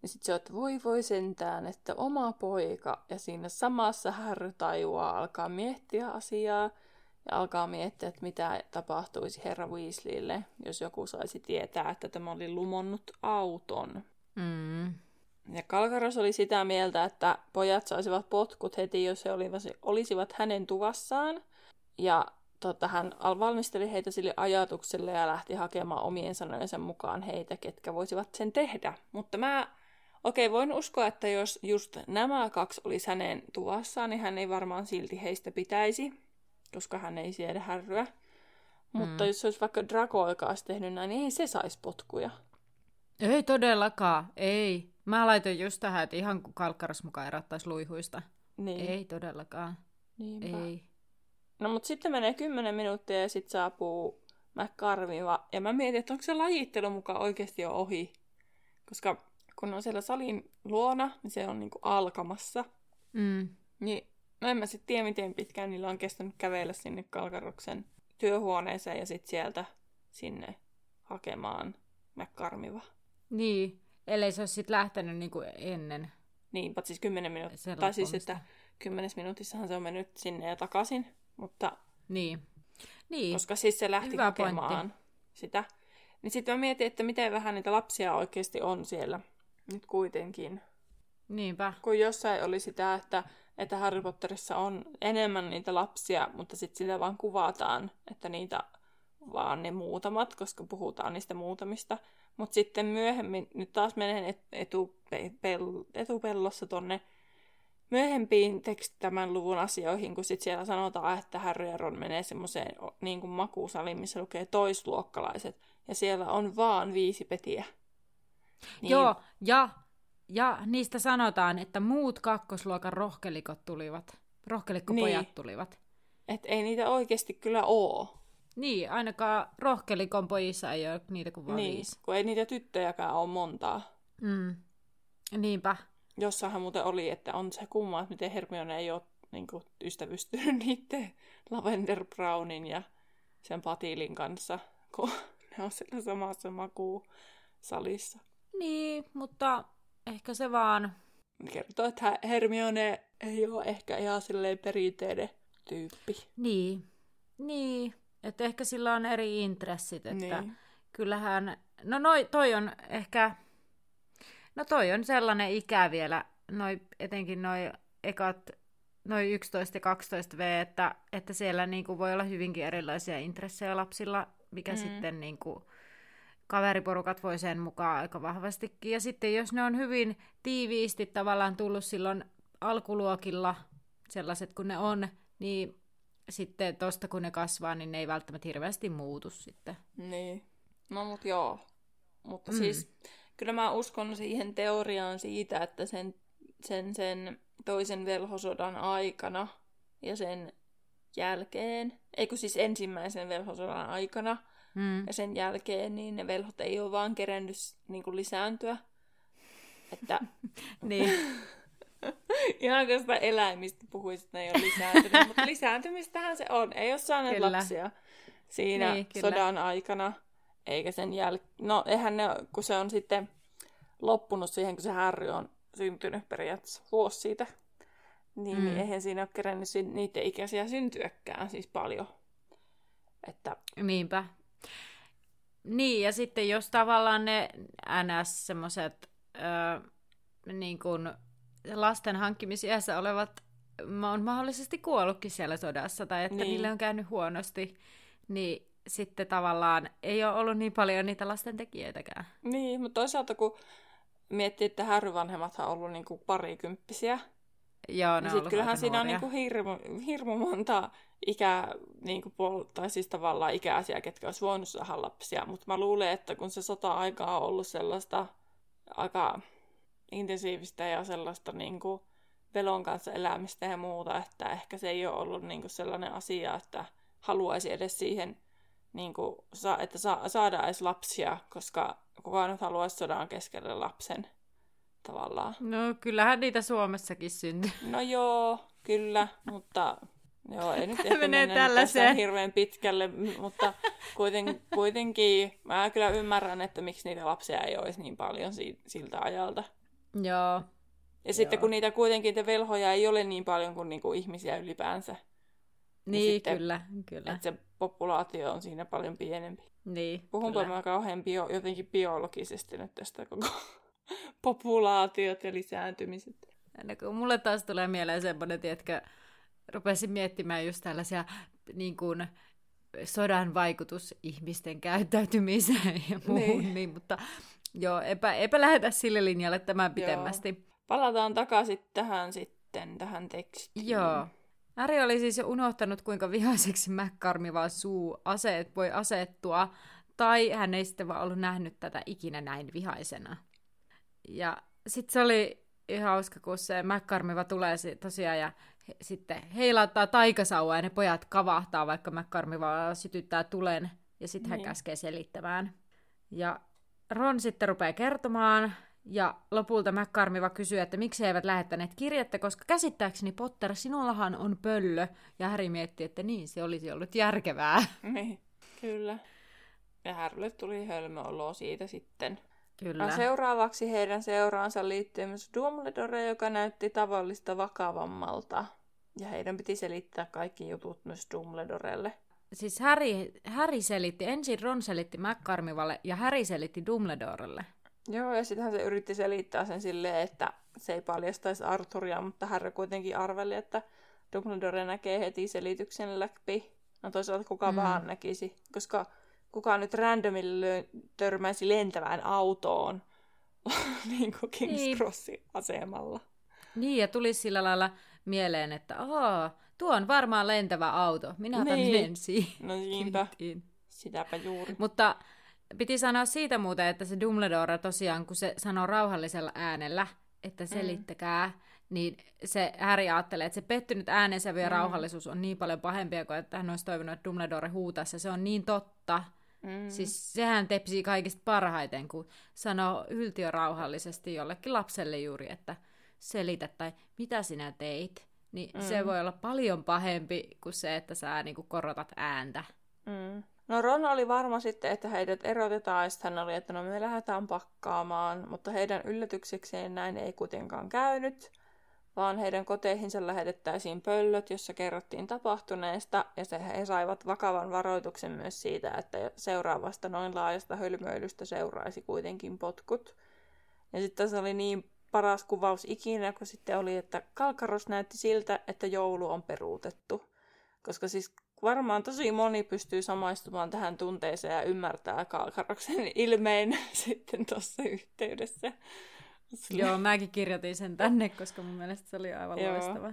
Niin sitten se on, että voi voi sentään, että oma poika ja siinä samassa Harry tajuaa alkaa miettiä asiaa ja alkaa miettiä, että mitä tapahtuisi herra Weasleylle, jos joku saisi tietää, että tämä oli lumonnut auton. Mm. Ja Kalkaros oli sitä mieltä, että pojat saisivat potkut heti, jos he olisivat hänen tuvassaan. Ja tota, hän al- valmisteli heitä sille ajatukselle ja lähti hakemaan omien sanojensa mukaan heitä, ketkä voisivat sen tehdä. Mutta mä Okei, voin uskoa, että jos just nämä kaksi olisi hänen tuvassaan, niin hän ei varmaan silti heistä pitäisi, koska hän ei siedä härryä. Mutta Mm. jos se olisi vaikka Draco, joka olisi tehnyt näin, niin ei se saisi potkuja. Ei todellakaan, ei. Mä laitoin just tähän, että ihan kuin kalkkaras mukaan erottaisi luihuista. Niin. Ei todellakaan. Niinpä. Ei. No mutta sitten menee 10 minuuttia ja sitten saapuu McCarviva. Ja mä mietin, että onko se lajittelu mukaan oikeasti jo ohi. Koska kun on siellä salin luona, niin se on niinku alkamassa. Mm. Niin no en mä sitten tiedä, miten pitkään niillä on kestänyt kävellä sinne Kalkaroksen työhuoneeseen ja sitten sieltä sinne hakemaan McCarmiva. Niin, ellei se olisi sitten lähtenyt niinku ennen Niin, mutta siis 10 minuuttia. Tai siis, että 10 minuutissahan se on mennyt sinne ja takaisin. Mutta Niin. Niin, koska siis se lähti Hyvä hakemaan pointti. sitä. Niin sitten mä mietin, että miten vähän niitä lapsia oikeasti on siellä nyt kuitenkin. niinpä. Kun jossain oli sitä, että, että Harry Potterissa on enemmän niitä lapsia, mutta sitten sitä vaan kuvataan, että niitä vaan ne muutamat, koska puhutaan niistä muutamista. Mutta sitten myöhemmin, nyt taas menen et, etupe, pel, etupellossa tonne myöhempiin tekst, tämän luvun asioihin, kun sitten siellä sanotaan, että Harry ja Ron menee semmoiseen niin kuin makuusaliin, missä lukee toisluokkalaiset, ja siellä on vaan viisi petiä. Niin. Joo, ja, ja niistä sanotaan, että muut kakkosluokan rohkelikot tulivat. Rohkelikkopojat Niin. tulivat. Että ei niitä oikeasti kyllä oo. Niin, ainakaan rohkelikon pojissa ei ole niitä kuin vaan Niin, viisi. kun ei niitä tyttöjäkään ole montaa. Mm. Niinpä. Jossahan muuten oli, että on se kumma, että miten Hermione ei ole niin kuin, ystävystynyt [LAUGHS] niiden Lavender Brownin ja sen Patilin kanssa, kun [LAUGHS] ne on siellä samassa makuusalissa. Niin, mutta ehkä se vaan... Kertoo, että Hermione ei ole ehkä ihan silleen perinteinen tyyppi. Niin, niin. Että ehkä sillä on eri intressit, että Niin. kyllähän... No noi, toi on ehkä... No toi on sellainen ikä vielä, noi, etenkin noi ekat, noi 11 ja 12 V, että, että siellä niinku voi olla hyvinkin erilaisia intressejä lapsilla, mikä Mm. mm. sitten niinku, kaveriporukat voi sen mukaan aika vahvastikin. Ja sitten jos ne on hyvin tiiviisti tavallaan tullut silloin alkuluokilla, sellaiset kuin ne on, niin sitten tosta kun ne kasvaa, niin ne ei välttämättä hirveästi muutu sitten. Niin. No mut joo. Mutta Mm. siis kyllä mä uskon siihen teoriaan siitä, että sen, sen, sen toisen velhosodan aikana ja sen jälkeen, ei kun siis ensimmäisen velhosodan aikana Mm. ja sen jälkeen, niin ne velhot ei ole vaan kerennyt niin kuin lisääntyä. Että [LAUGHS] Niin, [LAUGHS] [LAUGHS] ihan kun sitä eläimistä puhuisi, että ne ei ole lisääntynyt, mutta lisääntymistähän se on. Ei ole saaneet Kyllä. lapsia siinä Niin, kyllä. sodan aikana, eikä sen jälkeen. No eihän ne, kun se on sitten loppunut siihen, kun se Harry on syntynyt periaatteessa vuosi siitä, niin, mm. Niin eihän siinä ole kerennyt si- niiden ikäisiä syntyäkään siis paljon. Että niinpä. Niin, ja sitten jos tavallaan ne NS semmoiset niin kuin lasten hankkimisiässä olevat on mahdollisesti kuollutkin siellä sodassa, tai että Niin. niille on käynyt huonosti, niin sitten tavallaan ei ole ollut niin paljon niitä lasten tekijöitäkään. Niin, mutta toisaalta kun miettii, että Harry-vanhemmathan on ollut niinku parikymppisiä, Joo, ne niin on sit ollut kyllähän siinä on nuoria. niinku hirmu, hirmu monta ikää, niinku puol- tai siis tavallaan ikäisiä, ketkä olisi voinut saada lapsia. Mutta mä luulen, että kun se sota-aika on ollut sellaista aika intensiivistä ja sellaista niinku velon kanssa elämistä ja muuta, että ehkä se ei ole ollut niinku sellainen asia, että haluaisi edes siihen, niinku, sa- että sa- saada edes lapsia, koska kukaan nyt haluaisi sodan keskelle lapsen tavallaan. No kyllähän niitä Suomessakin syntyy. No joo, kyllä, mutta joo, ei nyt [LAUGHS] ehkä Menee tällaiseen. hirveän pitkälle, mutta kuiten, kuitenkin mä kyllä ymmärrän, että miksi niitä lapsia ei olisi niin paljon si- siltä ajalta. Joo, Ja sitten Joo. kun niitä kuitenkin te velhoja ei ole niin paljon kuin niinku ihmisiä ylipäänsä, niin sitten- kyllä, kyllä. että se populaatio on siinä paljon pienempi. Niin, Puhunpa kyllä. mä kauhean bio, jotenkin biologisesti nyt tästä koko [LAUGHS] populaatiot ja lisääntymiset. No, kun mulle taas tulee mieleen semmoinen, tiedätkö, rupesin miettimään just tällaisia niin kuin, sodan vaikutus ihmisten käyttäytymiseen ja muuhun, Niin. niin. niin mutta joo, epä, epä lähetä sille linjalle tämän pitemmästi. Palataan takaisin tähän sitten, tähän tekstiin. Joo. Harry oli siis jo unohtanut, kuinka vihaiseksi McCarmiva suu aseet voi asettua, tai hän ei sitten vaan ollut nähnyt tätä ikinä näin vihaisena. Ja sitten se oli ihan hauska, kun se McCarmiva tulee tosiaan ja he, sitten heilauttaa taikasaua ja ne pojat kavahtaa, vaikka McCarmiva sytyttää tulen ja sitten hän niin. käskee selittämään. Ja Ron sitten rupeaa kertomaan, ja lopulta McCarmiva kysyy, että miksi he eivät lähettäneet kirjettä, koska käsittääkseni Potter, sinullahan on pöllö. Ja Harry miettii, että niin, se olisi ollut järkevää. Niin, kyllä. Ja Harrylle tuli hölmöolo siitä sitten. Kyllä. Seuraavaksi heidän seuraansa liittyy myös Dumbledore, joka näytti tavallista vakavammalta. Ja heidän piti selittää kaikki jutut myös Dumbledorelle. Siis Harry, Harry selitti, ensin Ron selitti McCarmivalle ja Harry selitti Dumbledorelle. Joo, ja sittenhän se yritti selittää sen silleen, että se ei paljastaisi Arthuria, mutta Harry kuitenkin arveli, että Dumbledore näkee heti selityksen läpi. No toisaalta kuka mm. vaan näkisi, koska kuka nyt randomille törmäisi lentävään autoon [LAUGHS] niin kuin King's niin. Crossin asemalla. Niin, ja tuli sillä lailla mieleen, että Aa, tuo on varmaan lentävä auto. Minä niin. lensi. No niinpä. Sitäpä juuri. Mutta piti sanoa siitä muuten, että se Dumbledore tosiaan, kun se sanoo rauhallisella äänellä, että mm. selittäkää, mm. niin se Harry ajattelee, että se pettynyt äänensävy ja mm. rauhallisuus on niin paljon pahempia kuin että hän olisi toivonut, että Dumbledore huutaisi. Se on niin totta. Mm. Siis sehän tepsii kaikista parhaiten, kun sanoo yltiörauhallisesti jollekin lapselle juuri, että selitä tai mitä sinä teit. Niin mm. se voi olla paljon pahempi kuin se, että sä niin kuin korotat ääntä. Mm. No Ron oli varma sitten, että heidät erotetaan, ja hän oli, että no me lähdetään pakkaamaan, mutta heidän yllätyksekseen näin ei kuitenkaan käynyt, vaan heidän koteihinsa lähetettäisiin pöllöt, jossa kerrottiin tapahtuneesta, ja se he saivat vakavan varoituksen myös siitä, että seuraavasta noin laajasta hölmöilystä seuraisi kuitenkin potkut. Ja sitten se oli niin paras kuvaus ikinä, kun sitten oli, että Kalkaros näytti siltä, että joulu on peruutettu. Koska siis varmaan tosi moni pystyy samaistumaan tähän tunteeseen ja ymmärtää Kalkaroksen [LAUGHS] ilmeen [LAUGHS] sitten tuossa yhteydessä. Sille... Joo, mäkin kirjoitin sen tänne, koska mun mielestä se oli aivan Joo, loistava.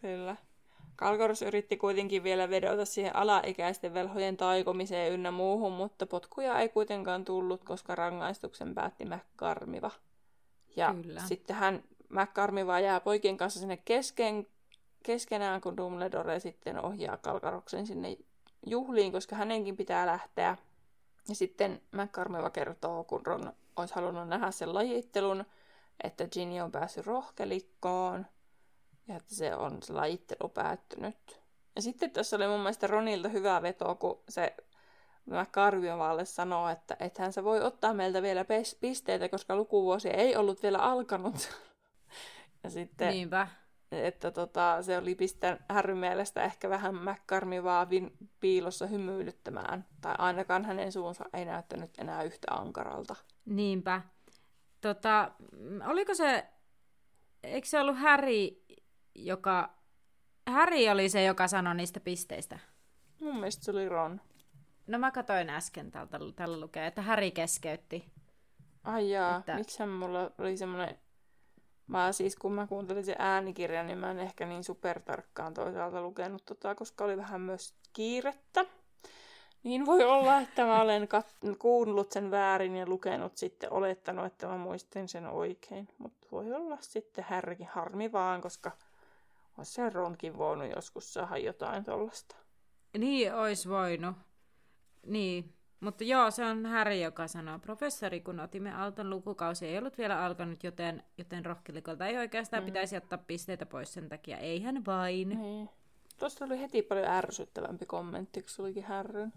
Kyllä. Kalkaros yritti kuitenkin vielä vedota siihen alaikäisten velhojen taikomiseen ynnä muuhun, mutta potkuja ei kuitenkaan tullut, koska rangaistuksen päätti McCarmiva. Ja Kyllä. sitten hän McCarmiva jää poikien kanssa sinne kesken, keskenään, kun Dumbledore sitten ohjaa Kalkaroksen sinne juhliin, koska hänenkin pitää lähteä. Ja sitten McCarmiva kertoo, kun Ron olisi halunnut nähdä sen lajittelun, että Ginny on päässyt rohkelikkoon ja että se on se lajittelu päättynyt. Ja sitten tässä oli mun mielestä Ronilta hyvä veto, kun se McCarmivalle sanoo, että ethän sä voi ottaa meiltä vielä pisteitä, koska lukuvuosi ei ollut vielä alkanut. [LAUGHS] ja sitten Niinpä että tota, se oli pistänyt Harryn mielestä ehkä vähän McCarmivaa piilossa hymyilyttämään. Tai ainakaan hänen suunsa ei näyttänyt enää yhtä ankaralta. Niinpä. Tota, oliko se, eikö se ollut Harry, joka, Harry oli se, joka sanoi niistä pisteistä? Mun mielestä se oli Ron. No mä katsoin äsken, täältä, tällä lukee, että Harry keskeytti. Ai jaa, että... miksi mulla oli semmoinen Mä siis, kun mä kuuntelin sen äänikirjan, niin mä en ehkä niin supertarkkaan toisaalta lukenut tota, koska oli vähän myös kiirettä. Niin voi olla, että mä olen kat- kuunnellut sen väärin ja lukenut sitten, olettanut, että mä muistin sen oikein. Mutta voi olla sitten härki harmi vaan, koska olisi se Ronkin voinut joskus saada jotain tollasta. Niin, olisi voinut. Niin, mutta joo, se on Harry, joka sanoo, professori, kun otimme Alton lukukausi, ei ollut vielä alkanut, joten, joten rohkelikolta ei oikeastaan mm. pitäisi ottaa pisteitä pois sen takia. Eihän vain. Niin. Tuosta oli heti paljon ärsyttävämpi kommentti, kun se olikin Härryn.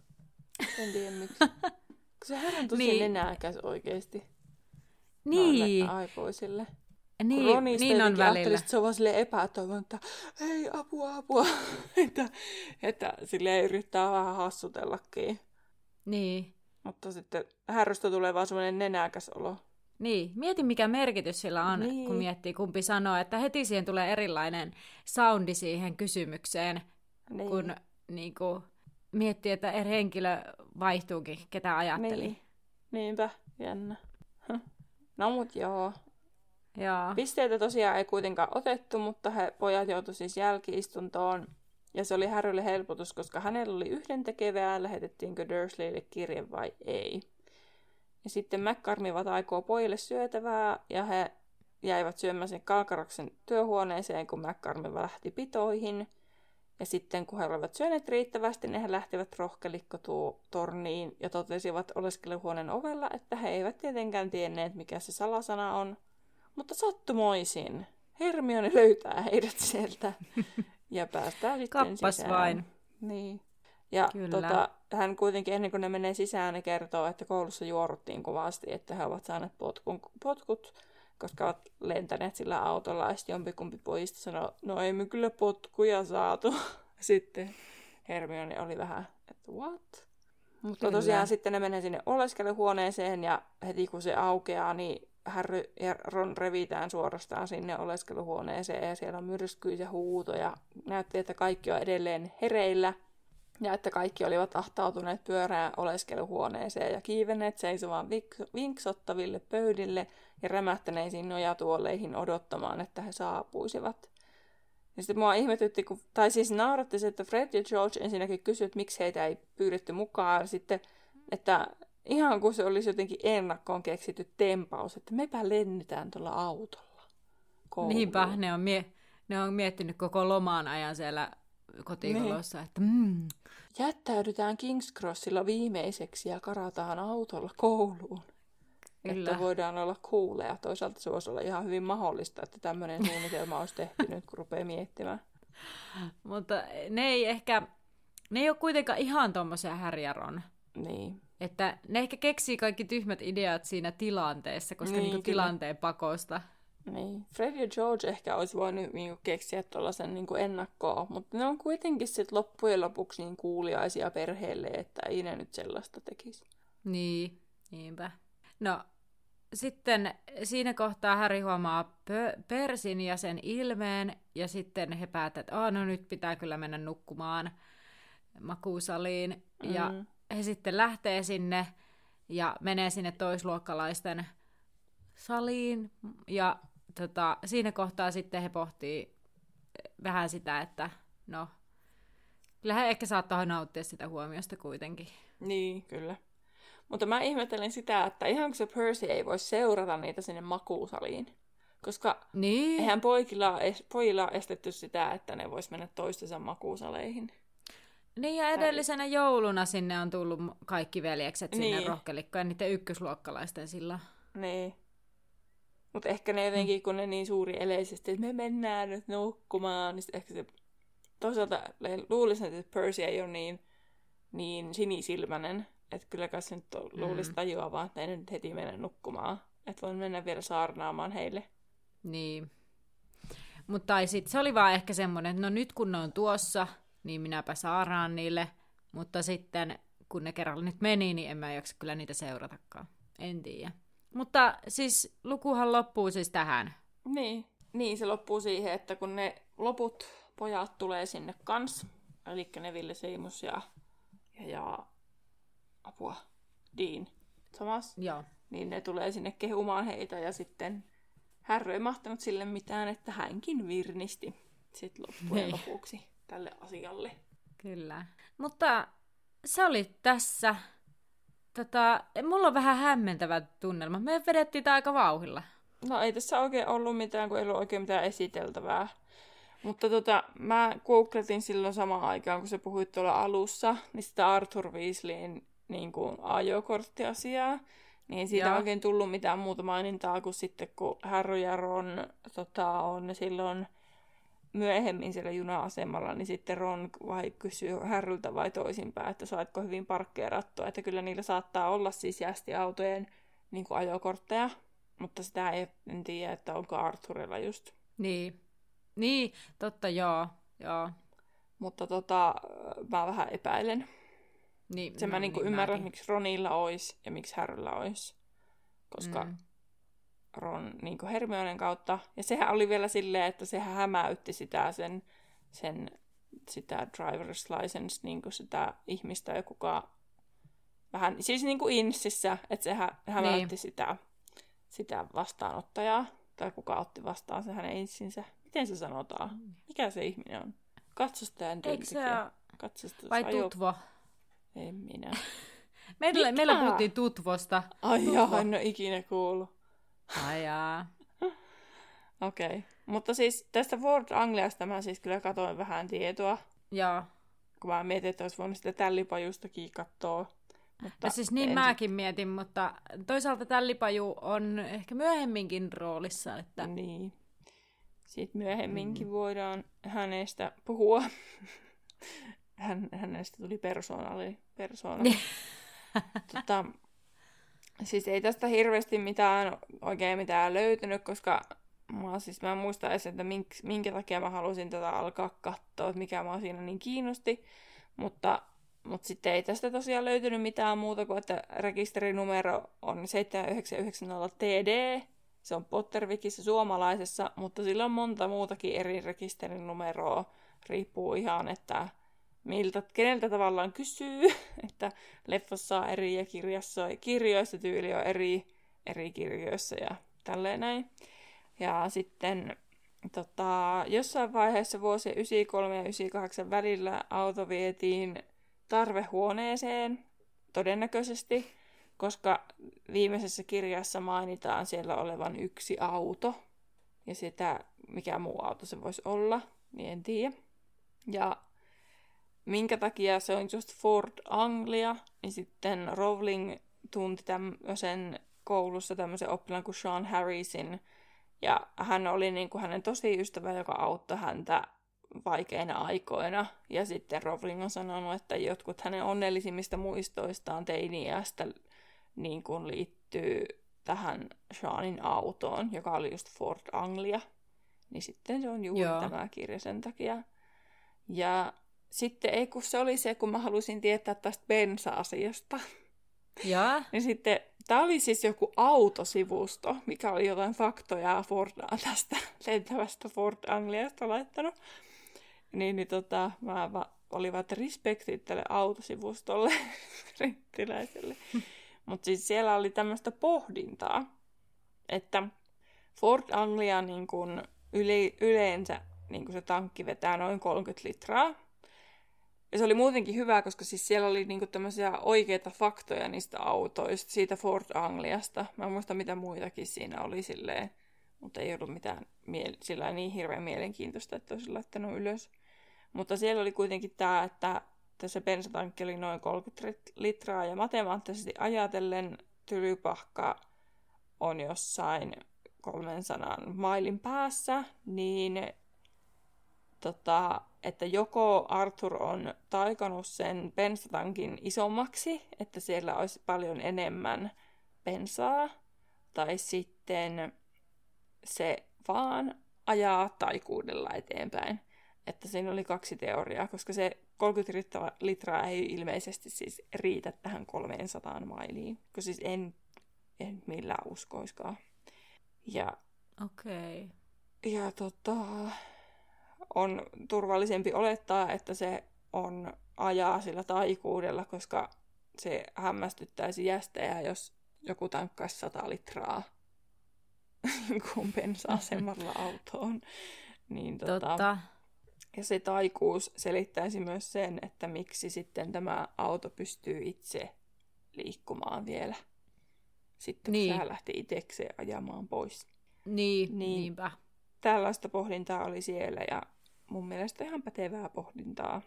En tiedä miksi. kun se Härryn tosi niin. nenäkäs oikeesti. Niin. Aikuisille. Niin, niin on välillä. Se on vaan silleen epätoivon, että hei apua, apua. [LAUGHS] että, että silleen yrittää vähän hassutellakin. Niin. Mutta sitten härrystä tulee vaan semmoinen nenäkäs olo. Niin, mieti mikä merkitys sillä on, niin. kun miettii kumpi sanoo, että heti siihen tulee erilainen soundi siihen kysymykseen, niin. kun niin kuin, miettii, että eri henkilö vaihtuukin, ketä ajatteli. Niin. Niinpä, jännä. No mut joo. Joo. Pisteitä tosiaan ei kuitenkaan otettu, mutta he pojat joutuivat siis jälkiistuntoon ja se oli Harrylle helpotus, koska hänellä oli yhden tekevää, lähetettiinkö Dursleylle kirje vai ei. Ja sitten McCarmivat aikoo pojille syötävää, ja he jäivät syömään sen Kalkaroksen työhuoneeseen, kun McCarmen lähti pitoihin. Ja sitten kun he olivat syöneet riittävästi, niin he lähtivät rohkelikkotorniin ja totesivat oleskeluhuoneen ovella, että he eivät tietenkään tienneet, mikä se salasana on. Mutta sattumoisin Hermione löytää heidät sieltä [LAUGHS] ja päästään sitten Kappas sisään. vain. Niin. Ja Kyllä. tota, hän kuitenkin ennen kuin ne menee sisään, ne kertoo, että koulussa juoruttiin kovasti, että he ovat saaneet potkun, potkut, koska ovat lentäneet sillä autolla. Ja sitten jompikumpi pojista sanoi, no ei me kyllä potkuja saatu. [LAUGHS] Sitten Hermione oli vähän, että what? Mutta Kyllä. tosiaan sitten ne menee sinne oleskeluhuoneeseen ja heti kun se aukeaa, niin Harry ja Ron revitään suorastaan sinne oleskeluhuoneeseen ja siellä on myrskyisiä huutoja. Näytti, että kaikki on edelleen hereillä ja että kaikki olivat ahtautuneet pyörään oleskeluhuoneeseen ja kiivenneet seisomaan vinksottaville pöydille ja rämähtäneisiin nojatuoleihin odottamaan, että he saapuisivat. Ja sitten mua ihmetytti, kun, tai siis nauratti se, että Fred ja George ensinnäkin kysyivät, miksi heitä ei pyydetty mukaan. Sitten, että ihan kuin se olisi jotenkin ennakkoon keksitty tempaus, että mepä lennetään tuolla autolla. kouluun. Niinpä, ne on, mie- ne on miettinyt koko lomaan ajan siellä kotikolossa, niin. että mm, Jättäydytään King's Crossilla viimeiseksi ja karataan autolla kouluun. Kyllä. Että voidaan olla kuuleja. Toisaalta se voisi olla ihan hyvin mahdollista, että tämmöinen suunnitelma olisi tehty nyt, kun rupeaa miettimään. mutta ne ei ehkä, ne ei ole kuitenkaan ihan tommosia härjäron. Niin. Että ne ehkä keksii kaikki tyhmät ideat siinä tilanteessa, koska Niin, niin, niinku tilanteen pakosta. Niin. Fred ja George ehkä olisi voinut niinku keksiä tuollaisen niinku ennakkoa, mutta ne on kuitenkin sit loppujen lopuksi niin kuuliaisia perheelle, että ei ne nyt sellaista tekisi. Niin, niinpä. No, sitten siinä kohtaa Harry huomaa pö- Persin ja sen ilmeen, ja sitten he päättävät, että no nyt pitää kyllä mennä nukkumaan makuusaliin. Mm. Ja. He sitten lähtee sinne ja menee sinne toisluokkalaisten saliin. Ja tota, siinä kohtaa sitten he pohtii vähän sitä, että no, kyllä he ehkä saattaa nauttia sitä huomiosta kuitenkin. Niin, kyllä. Mutta mä ihmettelen sitä, että ihan kun se Percy ei voi seurata niitä sinne makuusaliin. Koska Niin. eihän poikilla, pojilla ole estetty sitä, että ne vois mennä toistensa makuusaleihin. Niin ja edellisenä jouluna sinne on tullut kaikki veljekset sinne Niin. rohkelikkoon, niiden ykkösluokkalaisten sillä. Niin. Mutta ehkä ne jotenkin, kun ne niin suuri eleisesti, että me mennään nyt nukkumaan, niin ehkä se... Toisaalta luulisin, että Percy ei ole niin, niin sinisilmäinen, että kyllä kai se nyt on- luulisi tajuavaa, että ei ne nyt heti mennä nukkumaan. Että voin mennä vielä saarnaamaan heille. Niin. Mutta tai sit se oli vaan ehkä semmoinen, että no nyt kun ne on tuossa, niin minäpä saaraan niille. Mutta sitten kun ne kerralla nyt meni, niin en mä jaksa kyllä niitä seuratakaan. En tiedä. Mutta siis lukuhan loppuu siis tähän. Niin. Niin, se loppuu siihen, että kun ne loput pojat tulee sinne kans, eli Neville Seimus ja, ja, ja apua, Dean Thomas, Joo. niin ne tulee sinne kehumaan heitä ja sitten Harry ei mahtanut sille mitään, että hänkin virnisti sitten loppujen Niin. lopuksi tälle asialle. Kyllä. Mutta se oli tässä. Tota, mulla on vähän hämmentävä tunnelma. Me vedettiin tää aika vauhilla. No ei tässä oikein ollut mitään, kun ei ollut oikein mitään esiteltävää. Mutta tota, mä googletin silloin samaan aikaan, kun se puhui tuolla alussa, niin sitä Arthur Weasleyin niin kuin ajokorttiasiaa. Niin ei siitä Joo. oikein tullut mitään muuta mainintaa kuin sitten, kun Harry ja Ron tota, on silloin myöhemmin siellä juna-asemalla, niin sitten Ron vai kysyy Harryltä vai toisinpäin, että saatko hyvin parkkeerattua. Että kyllä niillä saattaa olla siis autojen niin kuin ajokortteja, mutta sitä ei en tiedä, että onko Arthurilla just. Niin. Niin, totta joo. Joo. Mutta tota, mä vähän epäilen. Niin, Sen mä no, niinku niin ymmärrän, mäkin. miksi Ronilla olisi ja miksi Harrylla olisi. Koska Mm. Ron niin Hermionen kautta. Ja sehän oli vielä silleen, että sehän hämäytti sitä sen, sen sitä driver's license, niin sitä ihmistä, ja kuka vähän, siis niin kuin Insissä, että sehän hämäytti Niin. sitä, sitä vastaanottajaa, tai kuka otti vastaan se hänen insinsä. Miten se sanotaan? Mikä se ihminen on? Katsostajan Eikö se työntekijä. Katsastus, Vai ajo- tutvo? En minä. [LAUGHS] Meillä, meillä puhuttiin tutvosta. Ai Tutvo. joo, en ole ikinä kuullut. Ai jaa. Okei. Okay. Mutta siis tästä Ford Angliasta mä siis kyllä katoin vähän tietoa. Joo. Kun mä mietin, että olisi voinut sitä tällipajustakin katsoa. Mutta no siis niin ensin... mäkin mietin, mutta toisaalta tällipaju on ehkä myöhemminkin roolissa. Että... Niin. Sitten myöhemminkin mm. voidaan hänestä puhua. [LAUGHS] Hän, hänestä tuli persoonalli, persoona. [LAUGHS] tota, siis ei tästä hirveästi mitään, oikein mitään löytynyt, koska mä, siis mä en muista edes, että mink, minkä takia mä halusin tätä alkaa katsoa, että mikä mä siinä niin kiinnosti. Mutta, mutta sitten ei tästä tosiaan löytynyt mitään muuta kuin, että rekisterinumero on 7990 TD. Se on Pottervikissä suomalaisessa, mutta sillä on monta muutakin eri rekisterinumeroa. Riippuu ihan, että miltä, keneltä tavallaan kysyy, [LAUGHS] että leffossa on eri ja kirjassa, kirjoissa tyyli on eri, eri kirjoissa ja tälleen näin. Ja sitten tota, jossain vaiheessa vuosien 93 ja 98 välillä auto vietiin tarvehuoneeseen, todennäköisesti, koska viimeisessä kirjassa mainitaan siellä olevan yksi auto. Ja sitä, mikä muu auto se voisi olla, niin en tiedä. Ja minkä takia se on just Ford Anglia, niin sitten Rowling tunti tämmöisen koulussa tämmöisen oppilaan kuin Sean Harrisin, ja hän oli niin kuin hänen tosi ystävä, joka auttoi häntä vaikeina aikoina. Ja sitten Rowling on sanonut, että jotkut hänen onnellisimmista muistoistaan teiniästä niin kuin liittyy tähän Seanin autoon, joka oli just Ford Anglia. Niin sitten se on juuri Joo. tämä kirja sen takia. Ja sitten ei kun se oli se, kun mä halusin tietää tästä bensa-asiasta. Ja. [LAUGHS] niin sitten, tämä oli siis joku autosivusto, mikä oli jotain faktoja Fordaa tästä [LAUGHS] lentävästä Ford Angliasta laittanut. Niin, niin tota, mä va- olivat respektit tälle autosivustolle, [LAUGHS] rittiläiselle. Mutta siis siellä oli tämmöistä pohdintaa, että Ford Anglia niin kun yle- yleensä niin kun se tankki vetää noin 30 litraa, ja se oli muutenkin hyvä, koska siis siellä oli niinku tämmöisiä oikeita faktoja niistä autoista, siitä Ford Angliasta. Mä en muista mitä muitakin siinä oli silleen, mutta ei ollut mitään sillä niin hirveän mielenkiintoista, että olisi laittanut ylös. Mutta siellä oli kuitenkin tämä, että tässä bensatankki oli noin 30 litraa ja matemaattisesti ajatellen tylypahka on jossain 300 mailin päässä, niin tota, että joko Arthur on taikanut sen bensatankin isommaksi, että siellä olisi paljon enemmän bensaa, tai sitten se vaan ajaa taikuudella eteenpäin. Että siinä oli kaksi teoriaa, koska se 30 litraa ei ilmeisesti siis riitä tähän 300 mailiin, koska siis en, en millään uskoiskaan. Ja, Okei. Okay. Ja tota, on turvallisempi olettaa, että se on ajaa sillä taikuudella, koska se hämmästyttäisi jästejä, jos joku tankkaisi 100 litraa [LAUGHS] kun bensa-asemalla [LAUGHS] autoon. Niin, tota, Totta. Ja se taikuus selittäisi myös sen, että miksi sitten tämä auto pystyy itse liikkumaan vielä. Sitten niin. kun lähti itsekseen ajamaan pois. Niin, niin, niinpä. Tällaista pohdintaa oli siellä ja mun mielestä ihan pätevää pohdintaa.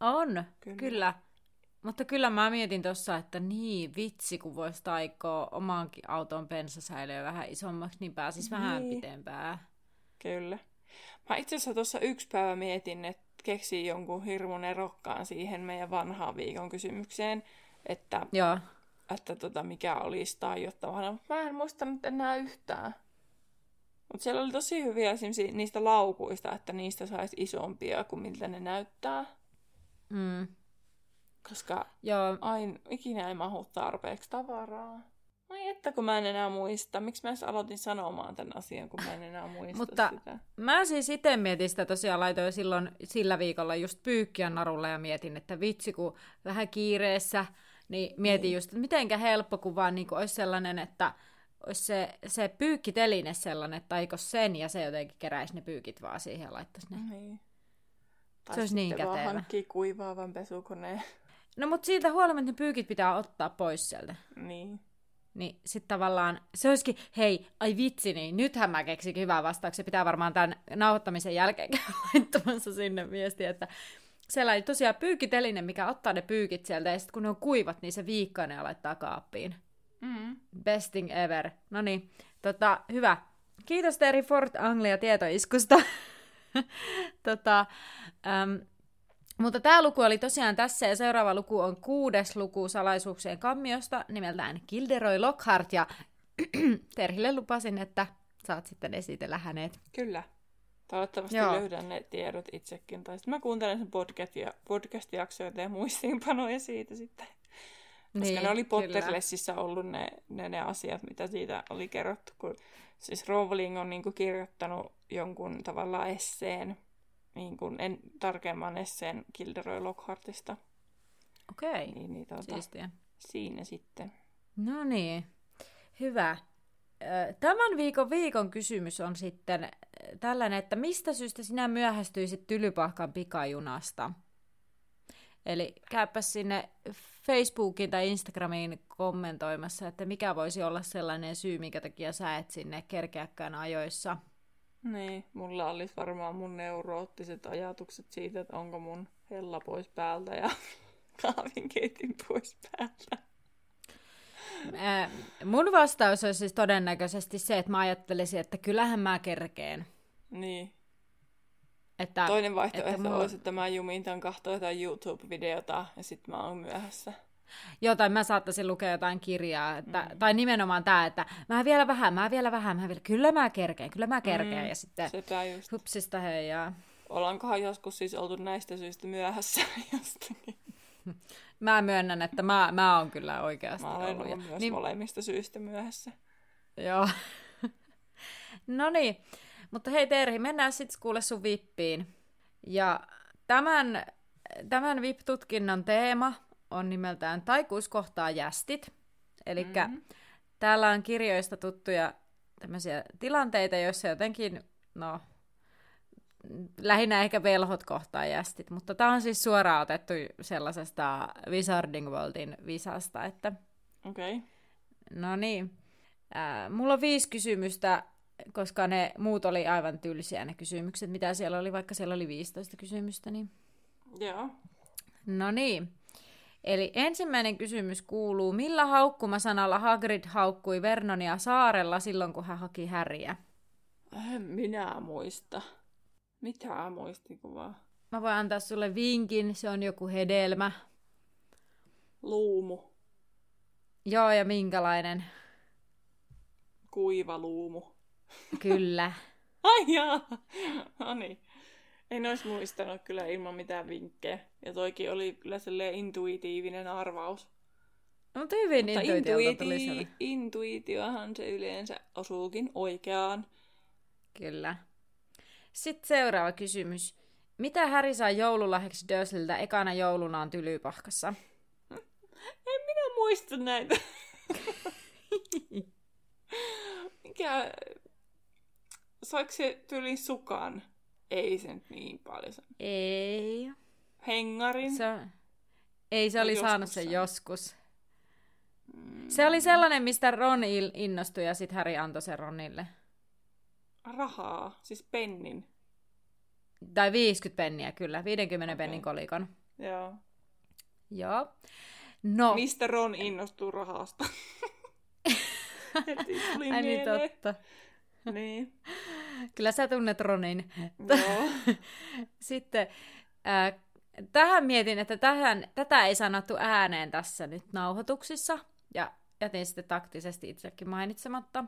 On, kyllä. kyllä. Mutta kyllä mä mietin tuossa, että niin vitsi, kun voisi taikoa omaankin auton bensasäiliö vähän isommaksi, niin pääsis niin. vähän pitempään. Kyllä. Mä itse asiassa tuossa yksi päivä mietin, että keksin jonkun hirmun erokkaan siihen meidän vanhaan viikon kysymykseen, että, Joo. että tota, mikä olisi taiottavana. Mä en muista nyt enää yhtään. Mutta siellä oli tosi hyviä esimerkiksi niistä laukuista, että niistä saisi isompia kuin miltä ne näyttää. Mm. Koska Joo. aina ikinä ei mahu tarpeeksi tavaraa. Ai että kun mä en enää muista. Miksi mä aloitin sanomaan tämän asian, kun mä en enää muista Mutta sitä. mä siis itse mietin sitä tosiaan, laitoin silloin sillä viikolla just pyykkiä narulla ja mietin, että vitsi kun vähän kiireessä, niin mietin niin. just, että mitenkä helppo, kun vaan niin kuin olisi sellainen, että olisi se, se pyykkiteline sellainen, että taiko sen ja se jotenkin keräisi ne pyykit vaan siihen ja laittaisi ne. Niin. Tai se olisi niin kätevä. vaan hankkii kuivaavan pesukoneen. No mutta siitä huolimatta ne pyykit pitää ottaa pois sieltä. Niin. niin sitten tavallaan se olisikin, hei, ai vitsi, niin nythän mä keksikin hyvää vastauksen. Pitää varmaan tämän nauhoittamisen jälkeen [LAUGHS] laittamassa sinne viestiä, että sellainen tosiaan pyykiteline, mikä ottaa ne pyykit sieltä, ja sitten kun ne on kuivat, niin se viikkaa ne ja laittaa kaappiin. Mm. Best thing ever. No niin, tota, hyvä. Kiitos Teri Fort Anglia tietoiskusta. [LAUGHS] tota, äm, mutta tämä luku oli tosiaan tässä, ja seuraava luku on kuudes luku salaisuuksien kammiosta, nimeltään Kilderoy Lockhart, ja [CLEARS THROAT] Terhille lupasin, että saat sitten esitellä hänet. Kyllä. Toivottavasti Joo. löydän ne tiedot itsekin. Tai sitten mä kuuntelen sen podcast- podcast-jaksoja ja muistiinpanoja siitä sitten. Koska Niin, ne oli kyllä. Potterlessissä ollut ne, ne, ne asiat, mitä siitä oli kerrottu. Kun, siis Rowling on niinku kirjoittanut jonkun tavallaan esseen, niinku en, tarkemman esseen Kilderoy Lockhartista. Okei, Niin, niin tuota, siistiä. siinä sitten. No niin, hyvä. Tämän viikon viikon kysymys on sitten tällainen, että mistä syystä sinä myöhästyisit Tylypahkan pikajunasta? Eli käypä sinne Facebookiin tai Instagramiin kommentoimassa, että mikä voisi olla sellainen syy, minkä takia sä et sinne kerkeäkään ajoissa. Niin, mulla olisi varmaan mun neuroottiset ajatukset siitä, että onko mun hella pois päältä ja [LAUGHS] kahvinkeitin pois päältä. Ää, mun vastaus olisi siis todennäköisesti se, että mä ajattelisin, että kyllähän mä kerkeen. Niin. Että, Toinen vaihtoehto että mulla- olisi, että mä jumintan kahtoa jotain YouTube-videota ja sit mä oon myöhässä. Joo, tai mä saattaisin lukea jotain kirjaa, että, mm. tai nimenomaan tämä, että mä vielä vähän, mä vielä vähän, mä vielä, kyllä mä kerkeen, kyllä mä kerkeen, Mm, ja sitten Sepä just. hupsista heijaa. Ollaankohan joskus siis oltu näistä syistä myöhässä [LAUGHS] jostakin. Mä myönnän, että mä, mä oon kyllä oikeasti Mä olen ollut. ollut myös niin, molemmista syistä myöhässä. joo. [LAUGHS] no niin, mutta hei Terhi, mennään sitten kuule sun vippiin. Ja tämän, tämän VIP-tutkinnon teema on nimeltään Taikuus kohtaa jästit. Eli mm-hmm. Mhm. täällä on kirjoista tuttuja tämmöisiä tilanteita, joissa jotenkin, no, lähinnä ehkä velhot kohtaa jästit, mutta tämä on siis suoraan otettu sellaisesta Wizarding Worldin visasta, että Okei. Okay. no niin. Ää, mulla on viisi kysymystä, koska ne muut oli aivan tylsiä ne kysymykset, mitä siellä oli, vaikka siellä oli 15 kysymystä, niin Joo. No niin. Eli ensimmäinen kysymys kuuluu, millä haukkumasanalla Hagrid haukkui Vernonia saarella silloin, kun hän haki häriä? En minä muista. Mitä muistikuvaa? Mä voin antaa sulle vinkin, se on joku hedelmä. Luumu. Joo, ja minkälainen? Kuiva luumu. Kyllä. Ai jaa. No niin. En olisi muistanut kyllä ilman mitään vinkkejä. Ja toikin oli kyllä sellainen intuitiivinen arvaus. Mutta hyvin Mutta tuli intuiti- sellainen. intuitiohan se yleensä osuukin oikeaan. Kyllä. Sitten seuraava kysymys. Mitä Häri sai joululahjaksi Dursliltä ekana joulunaan Tylypahkassa? [LAUGHS] En minä muista näitä. [LAUGHS] Mikä... Saiko se tyli sukan? Ei se nyt niin paljon. Ei. Hengarin? Se, ei, se oli joskus saanut sen joskus. Mm, Se oli sellainen, mistä Ron innostui ja sitten Harry antoi sen Ronille. Rahaa, siis pennin. Tai 50 penniä, kyllä. 50 Okei. pennin kolikon. Joo. Joo. No, Mistä Ron innostuu rahasta? [LAUGHS] [LAUGHS] Heti tuli ai niin totta. [LAUGHS] Niin. Kyllä sä tunnet Ronin. Joo. [LAUGHS] Sitten äh, tähän mietin, että tähän, tätä ei sanottu ääneen tässä nyt nauhoituksissa. Ja jätin sitten taktisesti itsekin mainitsematta.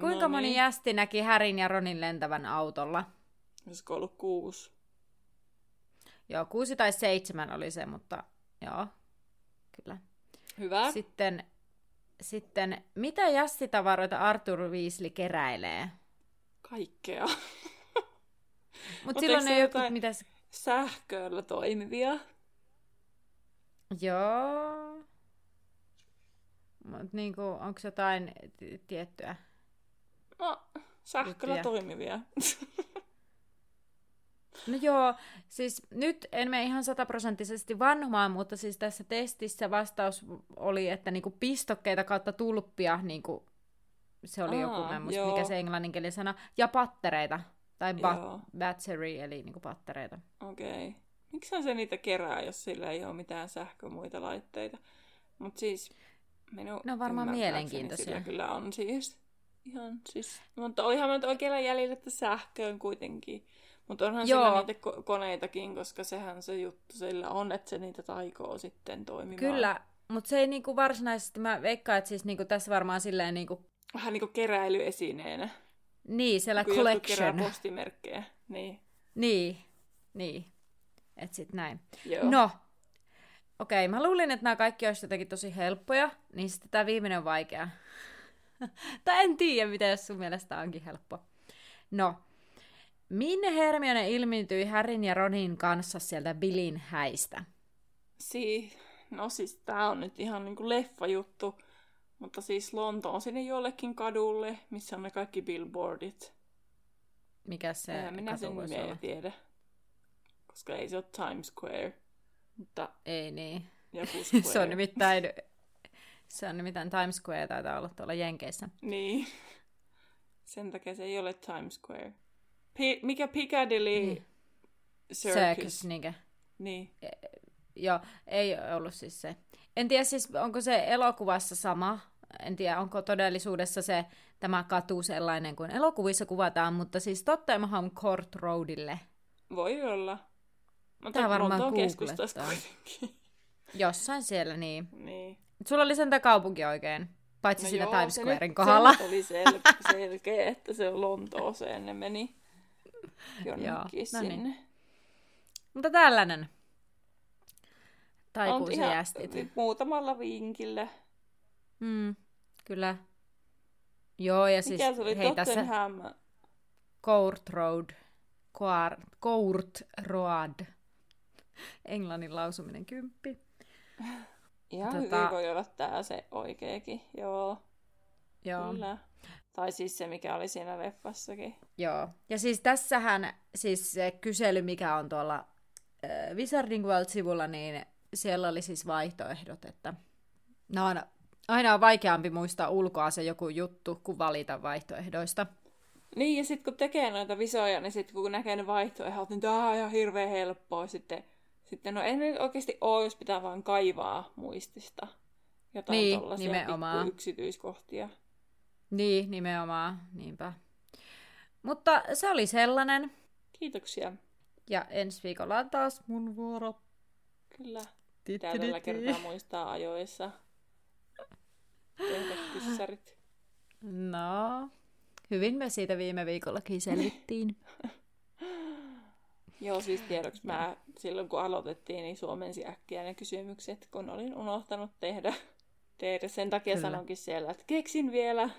Kuinka No moni niin. jästi näki Härin ja Ronin lentävän autolla? Olisiko ollut kuusi? Joo, kuusi tai seitsemän oli se, mutta joo, kyllä. Hyvä. Sitten, sitten mitä jassitavaroita Arthur Weasley keräilee? Kaikkea. Mutta [LAUGHS] Mut silloin ne jotkut, mitä... Sähköllä toimivia. Joo. Mut niinku, onko jotain t- tiettyä? No, sähköllä Juttuja. toimivia. [LAUGHS] No joo, siis nyt en mene ihan sataprosenttisesti vanhomaan, mutta siis tässä testissä vastaus oli, että niinku pistokkeita kautta tulppia, niinku, se oli Aa, joku, mä en muista, mikä se englanninkielinen sana, ja pattereita, tai bat- battery, eli niinku pattereita. Okei. Okay. Miksi se niitä kerää, jos sillä ei ole mitään sähkö muita laitteita? Mutta siis minun ne on varmaan mielenkiintoisia. Sillä kyllä on siis ihan siis... Mutta olihan nyt oikealla jäljellä sähköön kuitenkin. Mutta onhan Joo. sillä niitä ko- koneitakin, koska sehän se juttu sillä on, että se niitä taikoo sitten toimimaan. Kyllä, mutta se ei niinku varsinaisesti, mä veikkaan, että siis niinku tässä varmaan silleen niinku... Vähän niinku keräilyesineenä. Niin, siellä Kun collection. kerää postimerkkejä. Niin. Niin, niin. Et sit näin. Joo. No, okei, okay, mä luulin, että nämä kaikki olisi jotenkin tosi helppoja, niin sitten tämä viimeinen on vaikea. [LAUGHS] tai en tiedä, mitä jos sun mielestä onkin helppo. No, minne Hermione ilmentyi Härin ja Ronin kanssa sieltä Billin häistä? Si- no siis tää on nyt ihan niinku leffa-juttu, mutta siis Lontoon sinne jollekin kadulle, missä on ne kaikki billboardit. Mikä se Eihän minä sen nimeä tiedä, koska ei se ole Times Square. Mutta ei niin. Joku square. [LAUGHS] se on nimittäin se on nimittäin Times Square, taitaa olla tuolla Jenkeissä. Niin. Sen takia se ei ole Times Square. P- mikä Piccadilly niin. Circus? Circus, niinkö? Niin. E- joo, ei ollut siis se. En tiedä siis, onko se elokuvassa sama. En tiedä, onko todellisuudessa se tämä katu sellainen kuin elokuvissa kuvataan, mutta siis Tottenham Court Roadille. Voi olla. Mutta Tämä varmaan googlettaa. Jossain siellä, niin. niin. Sulla oli sen kaupunki oikein, paitsi no siinä joo, Times Squaren kohdalla. Se oli sel- [LAUGHS] selkeä, että se on Lontooseen ne meni [LAUGHS] jonnekin joo, no niin. sinne. Mutta tällainen. Taikuusjästit. Muutamalla vinkillä. Mm, kyllä. Joo, ja siis Mikä se oli hei, tässä Court Road. Court Road. [LAUGHS] Englannin lausuminen kymppi. Ihan tota... hyvin voi olla tää se oikeakin, joo. Joo. Kyllä. Tai siis se, mikä oli siinä leffassakin. Joo. Ja siis tässähän siis se kysely, mikä on tuolla äh, Wizarding World-sivulla, niin siellä oli siis vaihtoehdot, että no on, aina on vaikeampi muistaa ulkoa se joku juttu, kuin valita vaihtoehdoista. Niin, ja sitten kun tekee noita visoja, niin sitten kun näkee ne vaihtoehdot, niin tämä on ihan hirveän helppoa sitten sitten no ei nyt oikeasti ole, jos pitää vaan kaivaa muistista jotain niin, nimenomaan. yksityiskohtia. Niin, nimenomaan, niinpä. Mutta se oli sellainen. Kiitoksia. Ja ensi viikolla on taas mun vuoro. Kyllä. Pitää tällä kertaa muistaa ajoissa tehdä kyssärit. No, hyvin me siitä viime viikollakin selvittiin. [LAUGHS] Joo, siis tiedoksi mä silloin kun aloitettiin, niin suomensi äkkiä ne kysymykset, kun olin unohtanut tehdä. tehdä. Sen takia kyllä. sanonkin siellä, että keksin vielä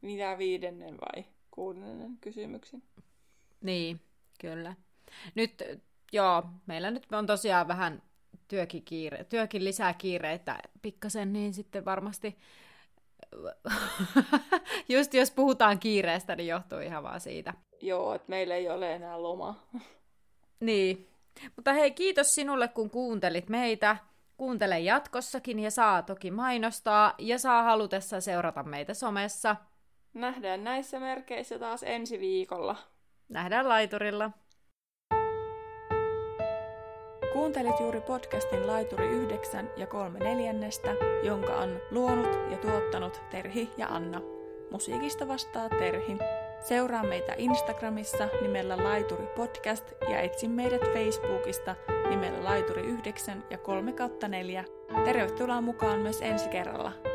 mitä viidennen vai kuudennen kysymyksen. Niin, kyllä. Nyt, joo, meillä nyt on tosiaan vähän työkin, kiire, työkin lisää kiireitä pikkasen, niin sitten varmasti [LAUGHS] just jos puhutaan kiireestä, niin johtuu ihan vaan siitä. Joo, että meillä ei ole enää loma. Niin. Mutta hei, kiitos sinulle, kun kuuntelit meitä. Kuuntele jatkossakin ja saa toki mainostaa ja saa halutessa seurata meitä somessa. Nähdään näissä merkeissä taas ensi viikolla. Nähdään laiturilla. Kuuntelit juuri podcastin Laituri 9 ja 3 neljännestä, jonka on luonut ja tuottanut Terhi ja Anna. Musiikista vastaa Terhi. Seuraa meitä Instagramissa nimellä Laituri Podcast ja etsi meidät Facebookista nimellä Laituri 9 ja 3 4. Tervetuloa mukaan myös ensi kerralla.